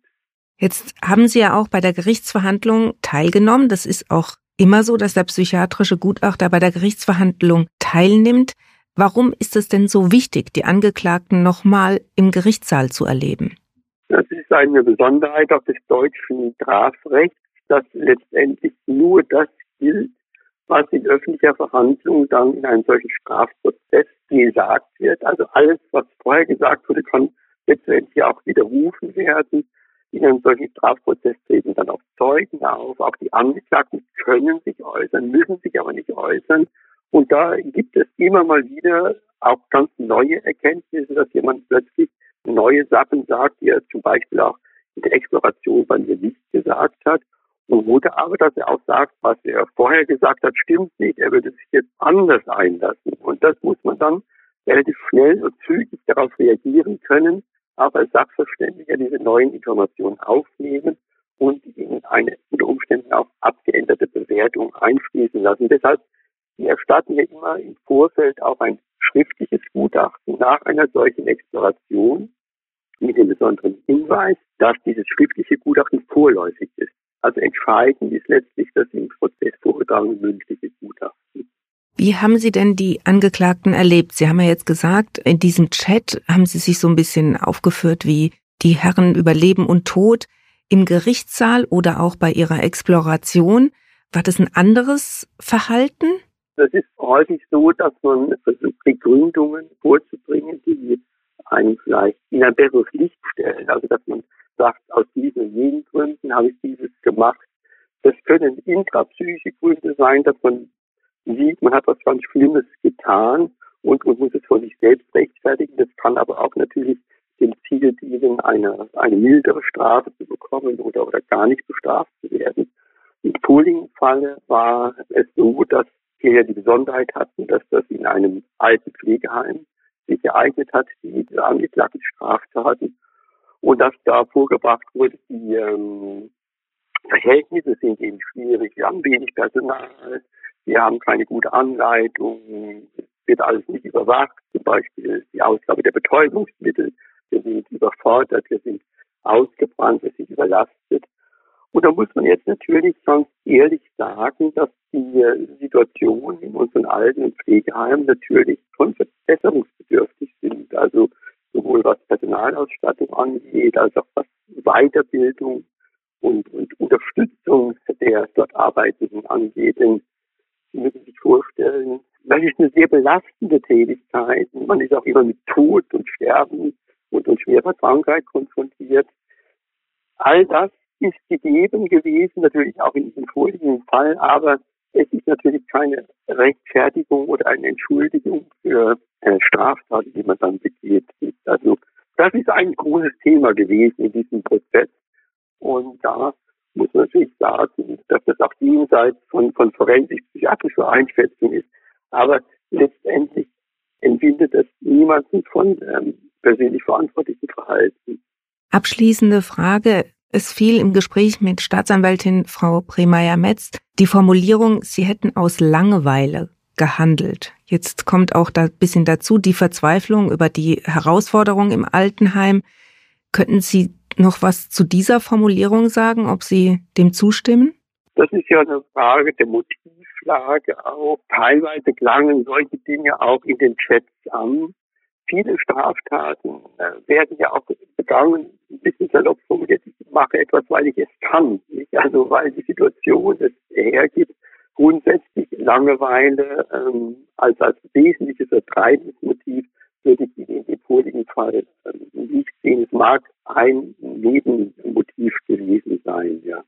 Jetzt haben Sie ja auch bei der Gerichtsverhandlung teilgenommen. Das ist auch immer so, dass der psychiatrische Gutachter bei der Gerichtsverhandlung teilnimmt. Warum ist es denn so wichtig, die Angeklagten nochmal im Gerichtssaal zu erleben?
Das ist eine Besonderheit auch des deutschen Strafrechts, dass letztendlich nur das gilt, was in öffentlicher Verhandlung dann in einem solchen Strafprozess gesagt wird. Also alles, was vorher gesagt wurde, kann letztendlich auch widerrufen werden. In einem solchen Strafprozess treten dann auch Zeugen auf. Auch die Angeklagten können sich äußern, müssen sich aber nicht äußern. Und da gibt es immer mal wieder auch ganz neue Erkenntnisse, dass jemand plötzlich neue Sachen sagt, die er zum Beispiel auch in der Exploration bei mir nicht gesagt hat. Oder aber, dass er auch sagt, was er vorher gesagt hat, stimmt nicht, er würde sich jetzt anders einlassen. Und das muss man dann relativ schnell und zügig darauf reagieren können, auch als Sachverständiger diese neuen Informationen aufnehmen und in eine unter Umständen auch abgeänderte Bewertung einfließen lassen. Deshalb, wir erstatten ja immer im Vorfeld auch ein schriftliches Gutachten nach einer solchen Exploration mit dem besonderen Hinweis, dass dieses schriftliche Gutachten vorläufig ist. Also entscheidend ist letztlich das im Prozess vorgetragene mündliche Gutachten.
Wie haben Sie denn die Angeklagten erlebt? Sie haben ja jetzt gesagt, in diesem Chat haben Sie sich so ein bisschen aufgeführt wie die Herren über Leben und Tod. Im Gerichtssaal oder auch bei Ihrer Exploration, war das ein anderes Verhalten?
Das ist häufig so, dass man versucht, Begründungen vorzubringen, die einen vielleicht in ein besseres Licht stellen. Also dass man sagt, aus diesen und jenen Gründen habe ich dieses gemacht. Das können intrapsychische Gründe sein, dass man sieht, man hat was ganz Schlimmes getan und man muss es vor sich selbst rechtfertigen. Das kann aber auch natürlich dem Ziel dienen, eine, eine mildere Strafe zu bekommen oder, oder gar nicht bestraft zu werden. Im Pooling-Falle war es so, dass wir ja die Besonderheit hatten, dass das in einem alten Pflegeheim sich ereignet hat, die Angeklagten Straftaten und dass da vorgebracht wurde, die ähm, Verhältnisse sind eben schwierig. Wir haben wenig Personal, wir haben keine gute Anleitung, es wird alles nicht überwacht, zum Beispiel die Ausgabe der Betäubungsmittel. Wir sind überfordert, wir sind ausgebrannt, wir sind überlastet. Und da muss man jetzt natürlich ganz ehrlich sagen, dass die Situation in unseren Alten- und Pflegeheimen natürlich schon verbesserungsbedürftig sind. Also sowohl was Personalausstattung angeht, als auch was Weiterbildung und, und Unterstützung der dort Arbeitenden angeht. Denn Sie müssen sich vorstellen, das ist eine sehr belastende Tätigkeit. Man ist auch immer mit Tod und Sterben und, und schwerer Krankheit konfrontiert. All das ist gegeben gewesen, natürlich auch in diesem vorliegenden Fall, aber es ist natürlich keine Rechtfertigung oder eine Entschuldigung für äh, Straftaten, die man dann begeht. Also das ist ein großes Thema gewesen in diesem Prozess. Und da muss man natürlich sagen, dass das auch jenseits von, von forensisch-psychiatrischer Einschätzung ist. Aber letztendlich empfindet es niemanden von ähm, persönlich verantwortlichen Verhalten.
Abschließende Frage. Es fiel im Gespräch mit Staatsanwältin Frau Premeyer-Metz die Formulierung, Sie hätten aus Langeweile gehandelt. Jetzt kommt auch da ein bisschen dazu die Verzweiflung über die Herausforderung im Altenheim. Könnten Sie noch was zu dieser Formulierung sagen, ob Sie dem zustimmen?
Das ist ja eine Frage der Motivlage auch. Teilweise klangen solche Dinge auch in den Chats an viele Straftaten äh, werden ja auch begangen, ein bisschen salopp formuliert, ich mache etwas, weil ich es kann, nicht? also weil die Situation es hergibt. Grundsätzlich Langeweile ähm, als, als wesentliches Vertreibungsmotiv würde ich in dem vorliegenden Fall ähm, nicht sehen. Es mag ein Nebenmotiv gewesen sein, ja.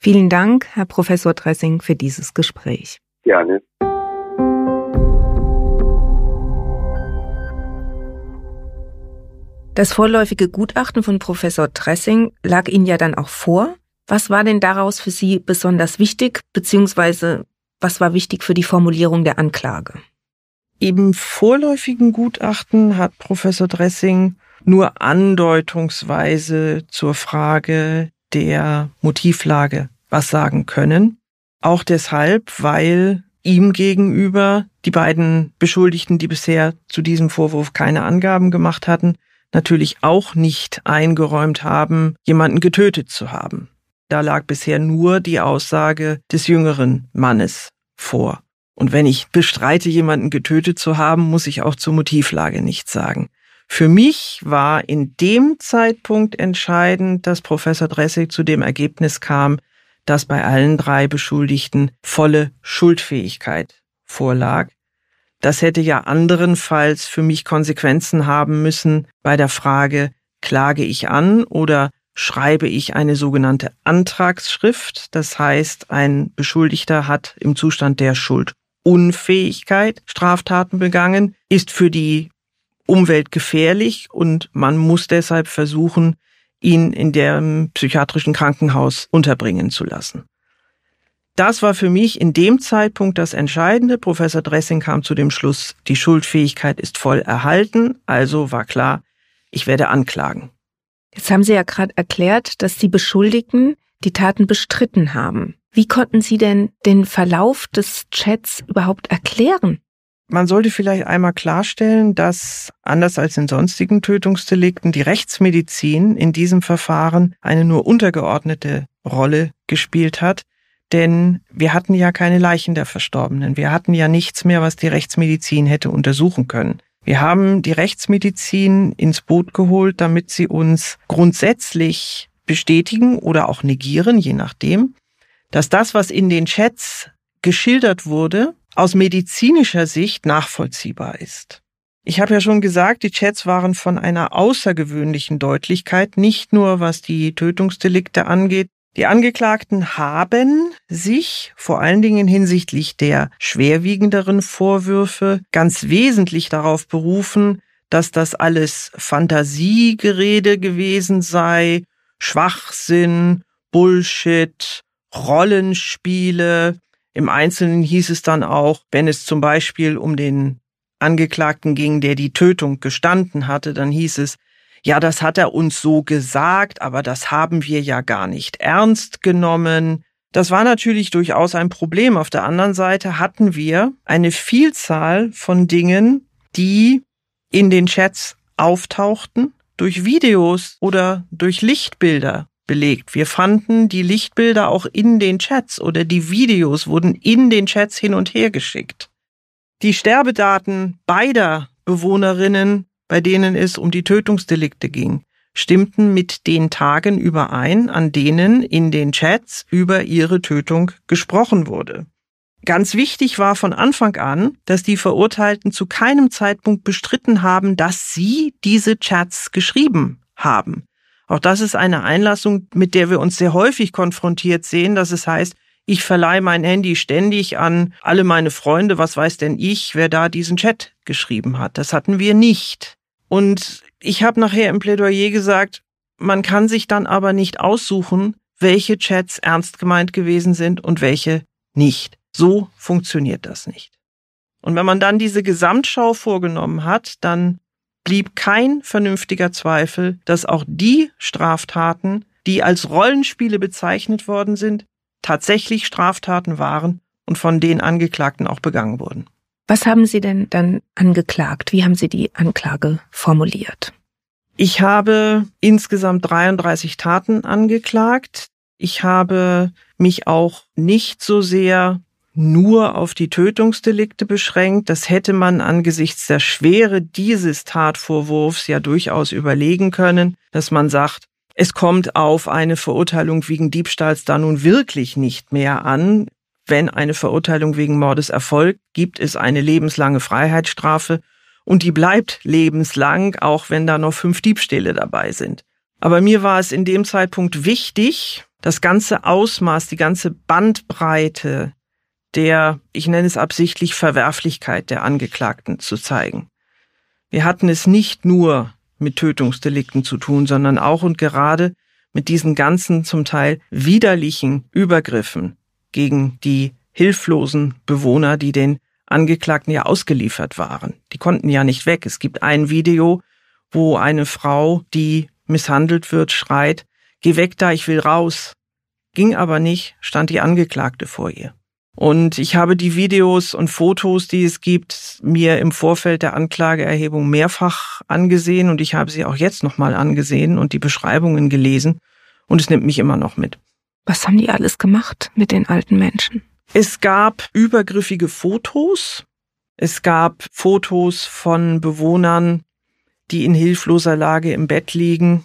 Vielen Dank, Herr Professor Dressing, für dieses Gespräch.
Gerne.
Das vorläufige Gutachten von Professor Tressing lag Ihnen ja dann auch vor. Was war denn daraus für Sie besonders wichtig, beziehungsweise was war wichtig für die Formulierung der Anklage?
Im vorläufigen Gutachten hat Professor Dressing nur andeutungsweise zur Frage der Motivlage was sagen können. Auch deshalb, weil ihm gegenüber die beiden Beschuldigten, die bisher zu diesem Vorwurf keine Angaben gemacht hatten, natürlich auch nicht eingeräumt haben, jemanden getötet zu haben. Da lag bisher nur die Aussage des jüngeren Mannes vor. Und wenn ich bestreite, jemanden getötet zu haben, muss ich auch zur Motivlage nichts sagen. Für mich war in dem Zeitpunkt entscheidend, dass Professor Dressig zu dem Ergebnis kam, dass bei allen drei Beschuldigten volle Schuldfähigkeit vorlag das hätte ja anderenfalls für mich Konsequenzen haben müssen bei der Frage, klage ich an oder schreibe ich eine sogenannte Antragsschrift. Das heißt, ein Beschuldigter hat im Zustand der Schuldunfähigkeit Straftaten begangen, ist für die Umwelt gefährlich und man muss deshalb versuchen, ihn in dem psychiatrischen Krankenhaus unterbringen zu lassen. Das war für mich in dem Zeitpunkt das Entscheidende. Professor Dressing kam zu dem Schluss, die Schuldfähigkeit ist voll erhalten, also war klar, ich werde anklagen.
Jetzt haben Sie ja gerade erklärt, dass die Beschuldigten die Taten bestritten haben. Wie konnten Sie denn den Verlauf des Chats überhaupt erklären?
Man sollte vielleicht einmal klarstellen, dass anders als in sonstigen Tötungsdelikten die Rechtsmedizin in diesem Verfahren eine nur untergeordnete Rolle gespielt hat. Denn wir hatten ja keine Leichen der Verstorbenen. Wir hatten ja nichts mehr, was die Rechtsmedizin hätte untersuchen können. Wir haben die Rechtsmedizin ins Boot geholt, damit sie uns grundsätzlich bestätigen oder auch negieren, je nachdem, dass das, was in den Chats geschildert wurde, aus medizinischer Sicht nachvollziehbar ist. Ich habe ja schon gesagt, die Chats waren von einer außergewöhnlichen Deutlichkeit, nicht nur was die Tötungsdelikte angeht, die Angeklagten haben sich vor allen Dingen hinsichtlich der schwerwiegenderen Vorwürfe ganz wesentlich darauf berufen, dass das alles Fantasiegerede gewesen sei, Schwachsinn, Bullshit, Rollenspiele. Im Einzelnen hieß es dann auch, wenn es zum Beispiel um den Angeklagten ging, der die Tötung gestanden hatte, dann hieß es, ja, das hat er uns so gesagt, aber das haben wir ja gar nicht ernst genommen. Das war natürlich durchaus ein Problem. Auf der anderen Seite hatten wir eine Vielzahl von Dingen, die in den Chats auftauchten, durch Videos oder durch Lichtbilder belegt. Wir fanden die Lichtbilder auch in den Chats oder die Videos wurden in den Chats hin und her geschickt. Die Sterbedaten beider Bewohnerinnen, bei denen es um die Tötungsdelikte ging, stimmten mit den Tagen überein, an denen in den Chats über ihre Tötung gesprochen wurde. Ganz wichtig war von Anfang an, dass die Verurteilten zu keinem Zeitpunkt bestritten haben, dass sie diese Chats geschrieben haben. Auch das ist eine Einlassung, mit der wir uns sehr häufig konfrontiert sehen, dass es heißt, ich verleihe mein Handy ständig an alle meine Freunde, was weiß denn ich, wer da diesen Chat geschrieben hat. Das hatten wir nicht. Und ich habe nachher im Plädoyer gesagt, man kann sich dann aber nicht aussuchen, welche Chats ernst gemeint gewesen sind und welche nicht. So funktioniert das nicht. Und wenn man dann diese Gesamtschau vorgenommen hat, dann blieb kein vernünftiger Zweifel, dass auch die Straftaten, die als Rollenspiele bezeichnet worden sind, tatsächlich Straftaten waren und von den Angeklagten auch begangen wurden.
Was haben Sie denn dann angeklagt? Wie haben Sie die Anklage formuliert?
Ich habe insgesamt 33 Taten angeklagt. Ich habe mich auch nicht so sehr nur auf die Tötungsdelikte beschränkt. Das hätte man angesichts der Schwere dieses Tatvorwurfs ja durchaus überlegen können, dass man sagt, es kommt auf eine Verurteilung wegen Diebstahls da nun wirklich nicht mehr an. Wenn eine Verurteilung wegen Mordes erfolgt, gibt es eine lebenslange Freiheitsstrafe und die bleibt lebenslang, auch wenn da noch fünf Diebstähle dabei sind. Aber mir war es in dem Zeitpunkt wichtig, das ganze Ausmaß, die ganze Bandbreite der, ich nenne es absichtlich, Verwerflichkeit der Angeklagten zu zeigen. Wir hatten es nicht nur mit Tötungsdelikten zu tun, sondern auch und gerade mit diesen ganzen zum Teil widerlichen Übergriffen gegen die hilflosen Bewohner, die den Angeklagten ja ausgeliefert waren. Die konnten ja nicht weg. Es gibt ein Video, wo eine Frau, die misshandelt wird, schreit, geh weg da, ich will raus. Ging aber nicht, stand die Angeklagte vor ihr. Und ich habe die Videos und Fotos, die es gibt, mir im Vorfeld der Anklageerhebung mehrfach angesehen und ich habe sie auch jetzt nochmal angesehen und die Beschreibungen gelesen und es nimmt mich immer noch mit.
Was haben die alles gemacht mit den alten Menschen?
Es gab übergriffige Fotos. Es gab Fotos von Bewohnern, die in hilfloser Lage im Bett liegen.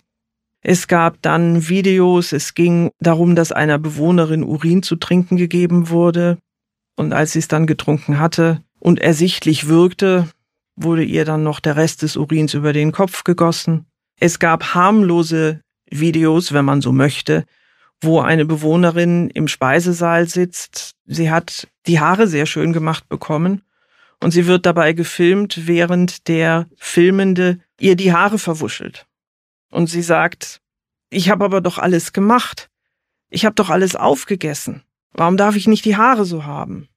Es gab dann Videos, es ging darum, dass einer Bewohnerin Urin zu trinken gegeben wurde. Und als sie es dann getrunken hatte und ersichtlich wirkte, wurde ihr dann noch der Rest des Urins über den Kopf gegossen. Es gab harmlose Videos, wenn man so möchte, wo eine Bewohnerin im Speisesaal sitzt. Sie hat die Haare sehr schön gemacht bekommen und sie wird dabei gefilmt, während der Filmende ihr die Haare verwuschelt. Und sie sagt, ich habe aber doch alles gemacht. Ich habe doch alles aufgegessen. Warum darf ich nicht die Haare so haben?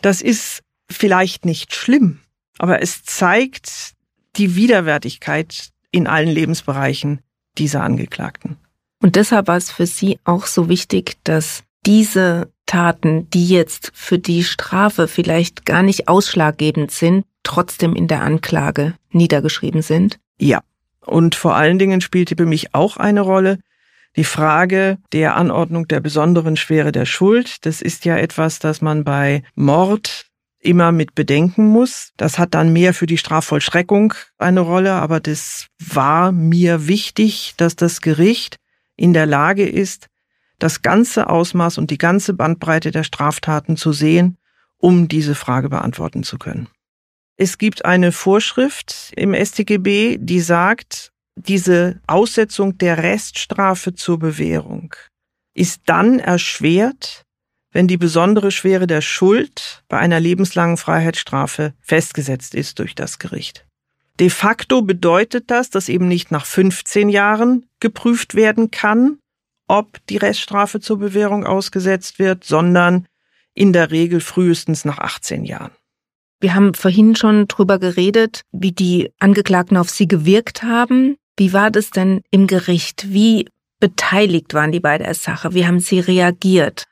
Das ist vielleicht nicht schlimm, aber es zeigt die Widerwärtigkeit in allen Lebensbereichen dieser Angeklagten.
Und deshalb war es für Sie auch so wichtig, dass diese Taten, die jetzt für die Strafe vielleicht gar nicht ausschlaggebend sind, trotzdem in der Anklage niedergeschrieben sind?
Ja, und vor allen Dingen spielte für mich auch eine Rolle die Frage der Anordnung der besonderen Schwere der Schuld. Das ist ja etwas, das man bei Mord immer mit bedenken muss. Das hat dann mehr für die Strafvollstreckung eine Rolle, aber das war mir wichtig, dass das Gericht in der Lage ist, das ganze Ausmaß und die ganze Bandbreite der Straftaten zu sehen, um diese Frage beantworten zu können. Es gibt eine Vorschrift im StGB, die sagt, diese Aussetzung der Reststrafe zur Bewährung ist dann erschwert, wenn die besondere Schwere der Schuld bei einer lebenslangen Freiheitsstrafe festgesetzt ist durch das Gericht. De facto bedeutet das, dass eben nicht nach 15 Jahren geprüft werden kann, ob die Reststrafe zur Bewährung ausgesetzt wird, sondern in der Regel frühestens nach 18 Jahren.
Wir haben vorhin schon drüber geredet, wie die Angeklagten auf sie gewirkt haben. Wie war das denn im Gericht? Wie beteiligt waren die bei der Sache? Wie haben sie reagiert?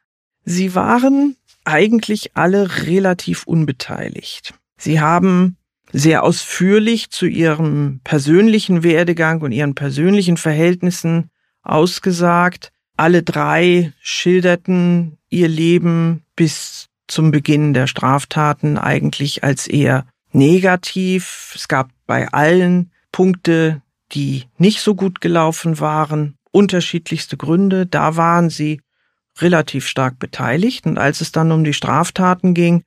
Sie waren eigentlich alle relativ unbeteiligt. Sie haben sehr ausführlich zu ihrem persönlichen Werdegang und ihren persönlichen Verhältnissen ausgesagt. Alle drei schilderten ihr Leben bis zum Beginn der Straftaten eigentlich als eher negativ. Es gab bei allen Punkte, die nicht so gut gelaufen waren, unterschiedlichste Gründe. Da waren sie relativ stark beteiligt. Und als es dann um die Straftaten ging,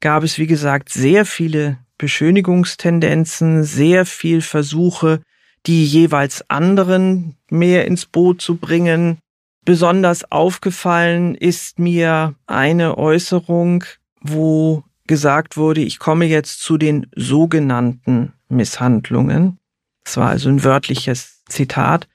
gab es, wie gesagt, sehr viele Beschönigungstendenzen, sehr viel Versuche, die jeweils anderen mehr ins Boot zu bringen. Besonders aufgefallen ist mir eine Äußerung, wo gesagt wurde, ich komme jetzt zu den sogenannten Misshandlungen. Das war also ein wörtliches Zitat.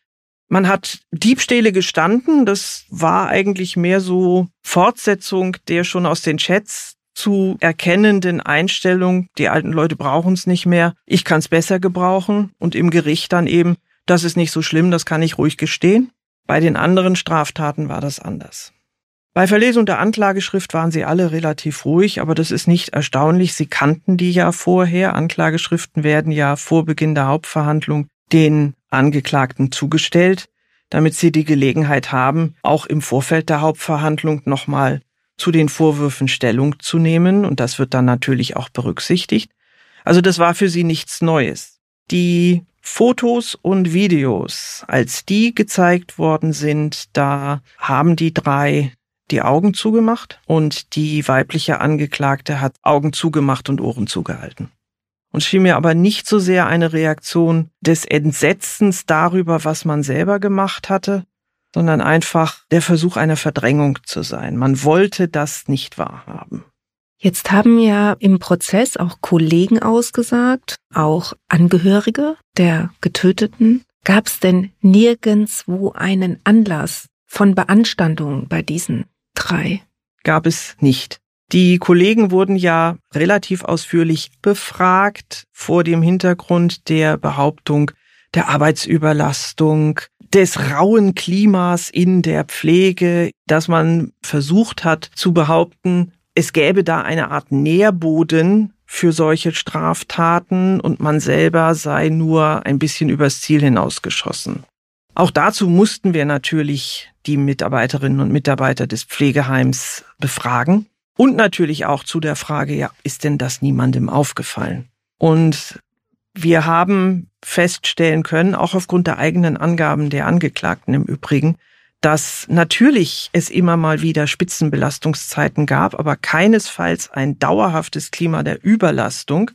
Man hat Diebstähle gestanden, das war eigentlich mehr so Fortsetzung der schon aus den Chats zu erkennenden Einstellung, die alten Leute brauchen es nicht mehr, ich kann es besser gebrauchen und im Gericht dann eben, das ist nicht so schlimm, das kann ich ruhig gestehen. Bei den anderen Straftaten war das anders. Bei Verlesung der Anklageschrift waren sie alle relativ ruhig, aber das ist nicht erstaunlich. Sie kannten die ja vorher. Anklageschriften werden ja vor Beginn der Hauptverhandlung den Angeklagten zugestellt, damit sie die Gelegenheit haben, auch im Vorfeld der Hauptverhandlung nochmal zu den Vorwürfen Stellung zu nehmen. Und das wird dann natürlich auch berücksichtigt. Also das war für sie nichts Neues. Die Fotos und Videos, als die gezeigt worden sind, da haben die drei die Augen zugemacht und die weibliche Angeklagte hat Augen zugemacht und Ohren zugehalten. Und schien mir aber nicht so sehr eine Reaktion des Entsetzens darüber, was man selber gemacht hatte, sondern einfach der Versuch einer Verdrängung zu sein. Man wollte das nicht wahrhaben.
Jetzt haben ja im Prozess auch Kollegen ausgesagt, auch Angehörige der Getöteten. Gab es denn nirgendswo einen Anlass von Beanstandung bei diesen drei?
Gab es nicht. Die Kollegen wurden ja relativ ausführlich befragt vor dem Hintergrund der Behauptung der Arbeitsüberlastung, des rauen Klimas in der Pflege, dass man versucht hat zu behaupten, es gäbe da eine Art Nährboden für solche Straftaten und man selber sei nur ein bisschen übers Ziel hinausgeschossen. Auch dazu mussten wir natürlich die Mitarbeiterinnen und Mitarbeiter des Pflegeheims befragen. Und natürlich auch zu der Frage, ja, ist denn das niemandem aufgefallen? Und wir haben feststellen können, auch aufgrund der eigenen Angaben der Angeklagten im Übrigen, dass natürlich es immer mal wieder Spitzenbelastungszeiten gab, aber keinesfalls ein dauerhaftes Klima der Überlastung,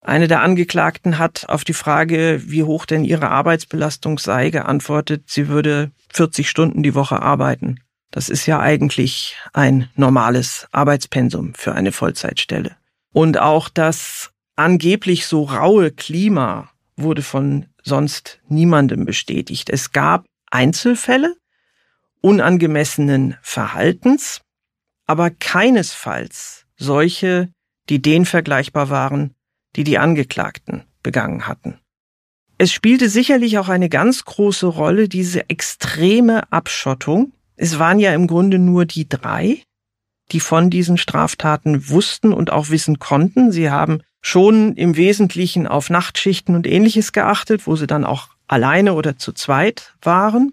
eine der Angeklagten hat auf die Frage, wie hoch denn ihre Arbeitsbelastung sei, geantwortet, sie würde 40 Stunden die Woche arbeiten. Das ist ja eigentlich ein normales Arbeitspensum für eine Vollzeitstelle. Und auch das angeblich so raue Klima wurde von sonst niemandem bestätigt. Es gab Einzelfälle unangemessenen Verhaltens, aber keinesfalls solche, die den vergleichbar waren, die die Angeklagten begangen hatten. Es spielte sicherlich auch eine ganz große Rolle diese extreme Abschottung. Es waren ja im Grunde nur die drei, die von diesen Straftaten wussten und auch wissen konnten. Sie haben schon im Wesentlichen auf Nachtschichten und ähnliches geachtet, wo sie dann auch alleine oder zu zweit waren.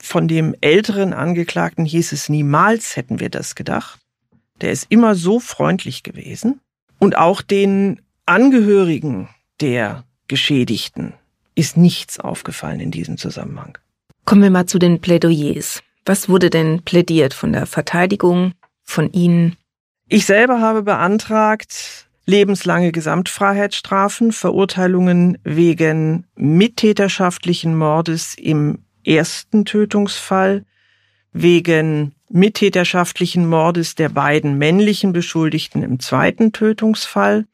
Von dem älteren Angeklagten hieß es niemals hätten wir das gedacht. Der ist immer so freundlich gewesen. Und auch den Angehörigen der Geschädigten ist nichts aufgefallen in diesem Zusammenhang.
Kommen wir mal zu den Plädoyers. Was wurde denn plädiert von der Verteidigung, von Ihnen?
Ich selber habe beantragt, lebenslange Gesamtfreiheitsstrafen, Verurteilungen wegen mittäterschaftlichen Mordes im ersten Tötungsfall, wegen mittäterschaftlichen Mordes der beiden männlichen Beschuldigten im zweiten Tötungsfall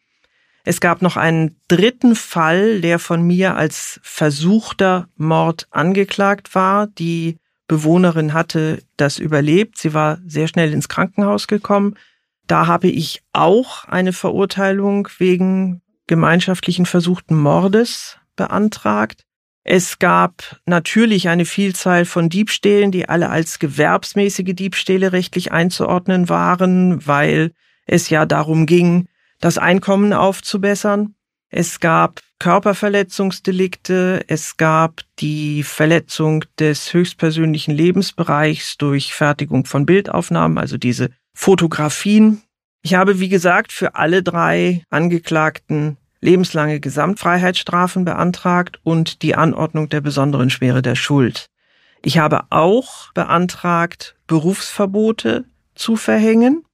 es gab noch einen dritten Fall, der von mir als versuchter Mord angeklagt war. Die Bewohnerin hatte das überlebt. Sie war sehr schnell ins Krankenhaus gekommen. Da habe ich auch eine Verurteilung wegen gemeinschaftlichen versuchten Mordes beantragt. Es gab natürlich eine Vielzahl von Diebstählen, die alle als gewerbsmäßige Diebstähle rechtlich einzuordnen waren, weil es ja darum ging, das Einkommen aufzubessern. Es gab Körperverletzungsdelikte, es gab die Verletzung des höchstpersönlichen Lebensbereichs durch Fertigung von Bildaufnahmen, also diese Fotografien. Ich habe, wie gesagt, für alle drei Angeklagten lebenslange Gesamtfreiheitsstrafen beantragt und die Anordnung der besonderen Schwere der Schuld. Ich habe auch beantragt, Berufsverbote zu verhängen.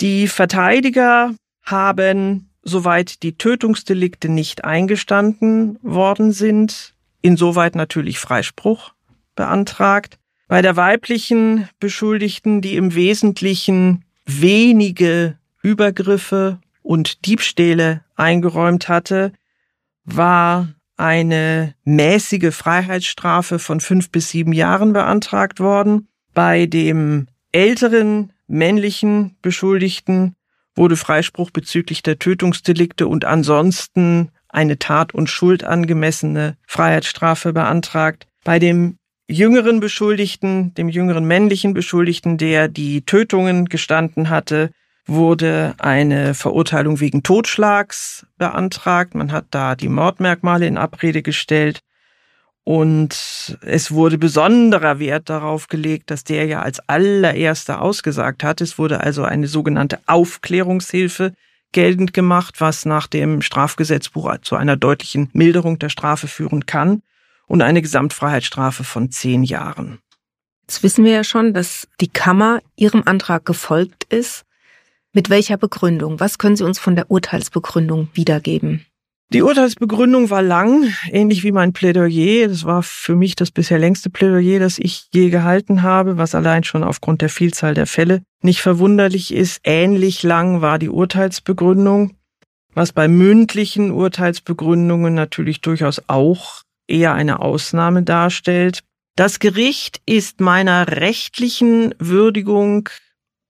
Die Verteidiger haben, soweit die Tötungsdelikte nicht eingestanden worden sind, insoweit natürlich Freispruch beantragt. Bei der weiblichen Beschuldigten, die im Wesentlichen wenige Übergriffe und Diebstähle eingeräumt hatte, war eine mäßige Freiheitsstrafe von fünf bis sieben Jahren beantragt worden. Bei dem älteren männlichen Beschuldigten wurde Freispruch bezüglich der Tötungsdelikte und ansonsten eine Tat- und Schuld angemessene Freiheitsstrafe beantragt. Bei dem jüngeren Beschuldigten, dem jüngeren männlichen Beschuldigten, der die Tötungen gestanden hatte, wurde eine Verurteilung wegen Totschlags beantragt. Man hat da die Mordmerkmale in Abrede gestellt. Und es wurde besonderer Wert darauf gelegt, dass der ja als allererster ausgesagt hat. Es wurde also eine sogenannte Aufklärungshilfe geltend gemacht, was nach dem Strafgesetzbuch zu einer deutlichen Milderung der Strafe führen kann und eine Gesamtfreiheitsstrafe von zehn Jahren.
Jetzt wissen wir ja schon, dass die Kammer ihrem Antrag gefolgt ist. Mit welcher Begründung? Was können Sie uns von der Urteilsbegründung wiedergeben?
Die Urteilsbegründung war lang, ähnlich wie mein Plädoyer. Das war für mich das bisher längste Plädoyer, das ich je gehalten habe, was allein schon aufgrund der Vielzahl der Fälle nicht verwunderlich ist. Ähnlich lang war die Urteilsbegründung, was bei mündlichen Urteilsbegründungen natürlich durchaus auch eher eine Ausnahme darstellt. Das Gericht ist meiner rechtlichen Würdigung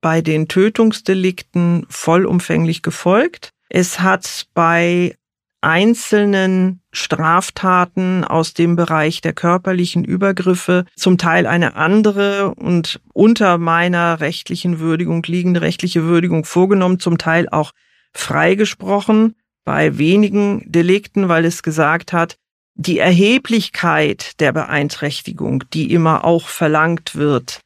bei den Tötungsdelikten vollumfänglich gefolgt. Es hat bei einzelnen Straftaten aus dem Bereich der körperlichen Übergriffe zum Teil eine andere und unter meiner rechtlichen Würdigung liegende rechtliche Würdigung vorgenommen, zum Teil auch freigesprochen bei wenigen Delikten, weil es gesagt hat, die Erheblichkeit der Beeinträchtigung, die immer auch verlangt wird,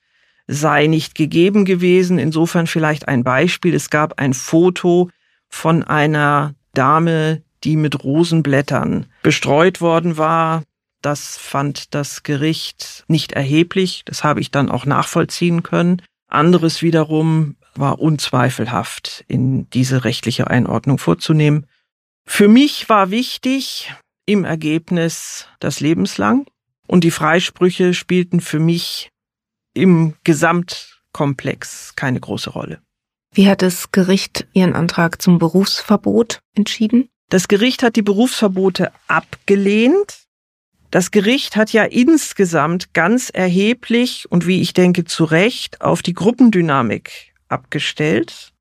sei nicht gegeben gewesen. Insofern vielleicht ein Beispiel. Es gab ein Foto von einer Dame, die mit Rosenblättern bestreut worden war. Das fand das Gericht nicht erheblich. Das habe ich dann auch nachvollziehen können. Anderes wiederum war unzweifelhaft in diese rechtliche Einordnung vorzunehmen. Für mich war wichtig im Ergebnis das lebenslang und die Freisprüche spielten für mich im Gesamtkomplex keine große Rolle.
Wie hat das Gericht Ihren Antrag zum Berufsverbot entschieden?
Das Gericht hat die Berufsverbote abgelehnt. Das Gericht hat ja insgesamt ganz erheblich und wie ich denke zu Recht auf die Gruppendynamik abgestellt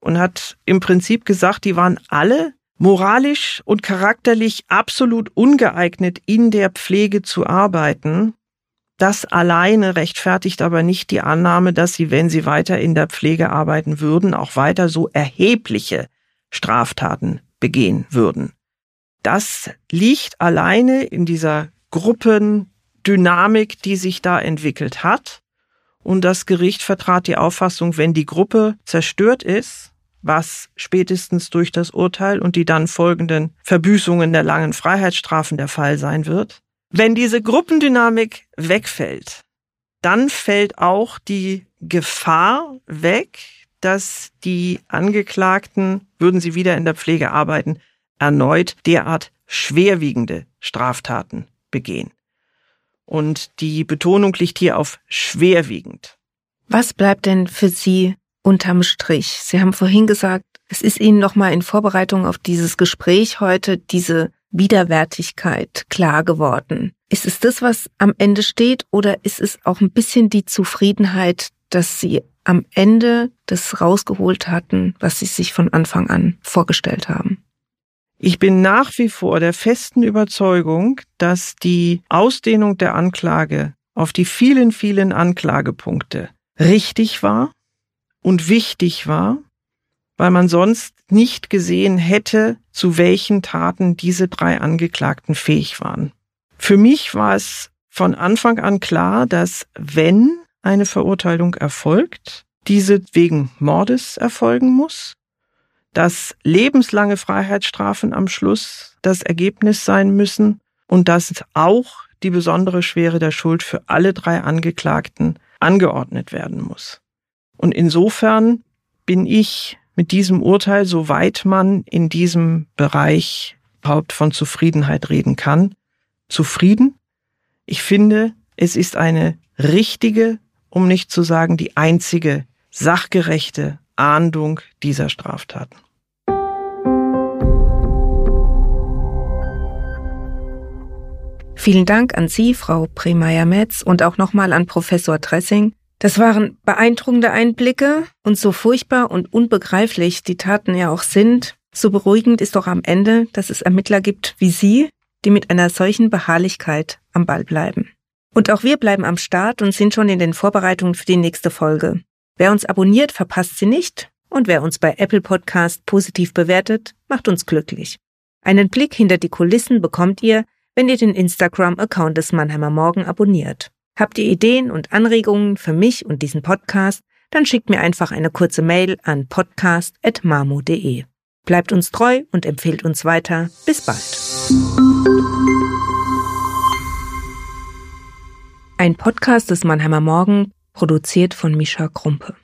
und hat im Prinzip gesagt, die waren alle moralisch und charakterlich absolut ungeeignet, in der Pflege zu arbeiten das alleine rechtfertigt aber nicht die Annahme, dass sie, wenn sie weiter in der Pflege arbeiten würden, auch weiter so erhebliche Straftaten begehen würden. Das liegt alleine in dieser Gruppendynamik, die sich da entwickelt hat. Und das Gericht vertrat die Auffassung, wenn die Gruppe zerstört ist, was spätestens durch das Urteil und die dann folgenden Verbüßungen der langen Freiheitsstrafen der Fall sein wird, wenn diese Gruppendynamik wegfällt, dann fällt auch die Gefahr weg, dass die Angeklagten, würden sie wieder in der Pflege arbeiten, erneut derart schwerwiegende Straftaten begehen. Und die Betonung liegt hier auf schwerwiegend.
Was bleibt denn für Sie unterm Strich? Sie haben vorhin gesagt, es ist Ihnen nochmal in Vorbereitung auf dieses Gespräch heute diese Widerwärtigkeit klar geworden. Ist es das, was am Ende steht, oder ist es auch ein bisschen die Zufriedenheit, dass Sie am Ende das rausgeholt hatten, was Sie sich von Anfang an vorgestellt haben?
Ich bin nach wie vor der festen Überzeugung, dass die Ausdehnung der Anklage auf die vielen, vielen Anklagepunkte richtig war und wichtig war, weil man sonst nicht gesehen hätte, zu welchen Taten diese drei Angeklagten fähig waren. Für mich war es von Anfang an klar, dass wenn eine Verurteilung erfolgt, diese wegen Mordes erfolgen muss dass lebenslange Freiheitsstrafen am Schluss das Ergebnis sein müssen und dass auch die besondere Schwere der Schuld für alle drei Angeklagten angeordnet werden muss. Und insofern bin ich mit diesem Urteil, soweit man in diesem Bereich überhaupt von Zufriedenheit reden kann, zufrieden. Ich finde, es ist eine richtige, um nicht zu sagen die einzige sachgerechte Ahndung dieser Straftaten.
Vielen Dank an Sie, Frau Premeyer-Metz, und auch nochmal an Professor Dressing. Das waren beeindruckende Einblicke und so furchtbar und unbegreiflich die Taten ja auch sind, so beruhigend ist doch am Ende, dass es Ermittler gibt wie Sie, die mit einer solchen Beharrlichkeit am Ball bleiben. Und auch wir bleiben am Start und sind schon in den Vorbereitungen für die nächste Folge. Wer uns abonniert, verpasst sie nicht und wer uns bei Apple Podcast positiv bewertet, macht uns glücklich. Einen Blick hinter die Kulissen bekommt ihr, wenn ihr den Instagram-Account des Mannheimer Morgen abonniert. Habt ihr Ideen und Anregungen für mich und diesen Podcast, dann schickt mir einfach eine kurze Mail an podcast.marmo.de. Bleibt uns treu und empfehlt uns weiter. Bis bald. Ein Podcast des Mannheimer Morgen, produziert von Mischa Krumpe.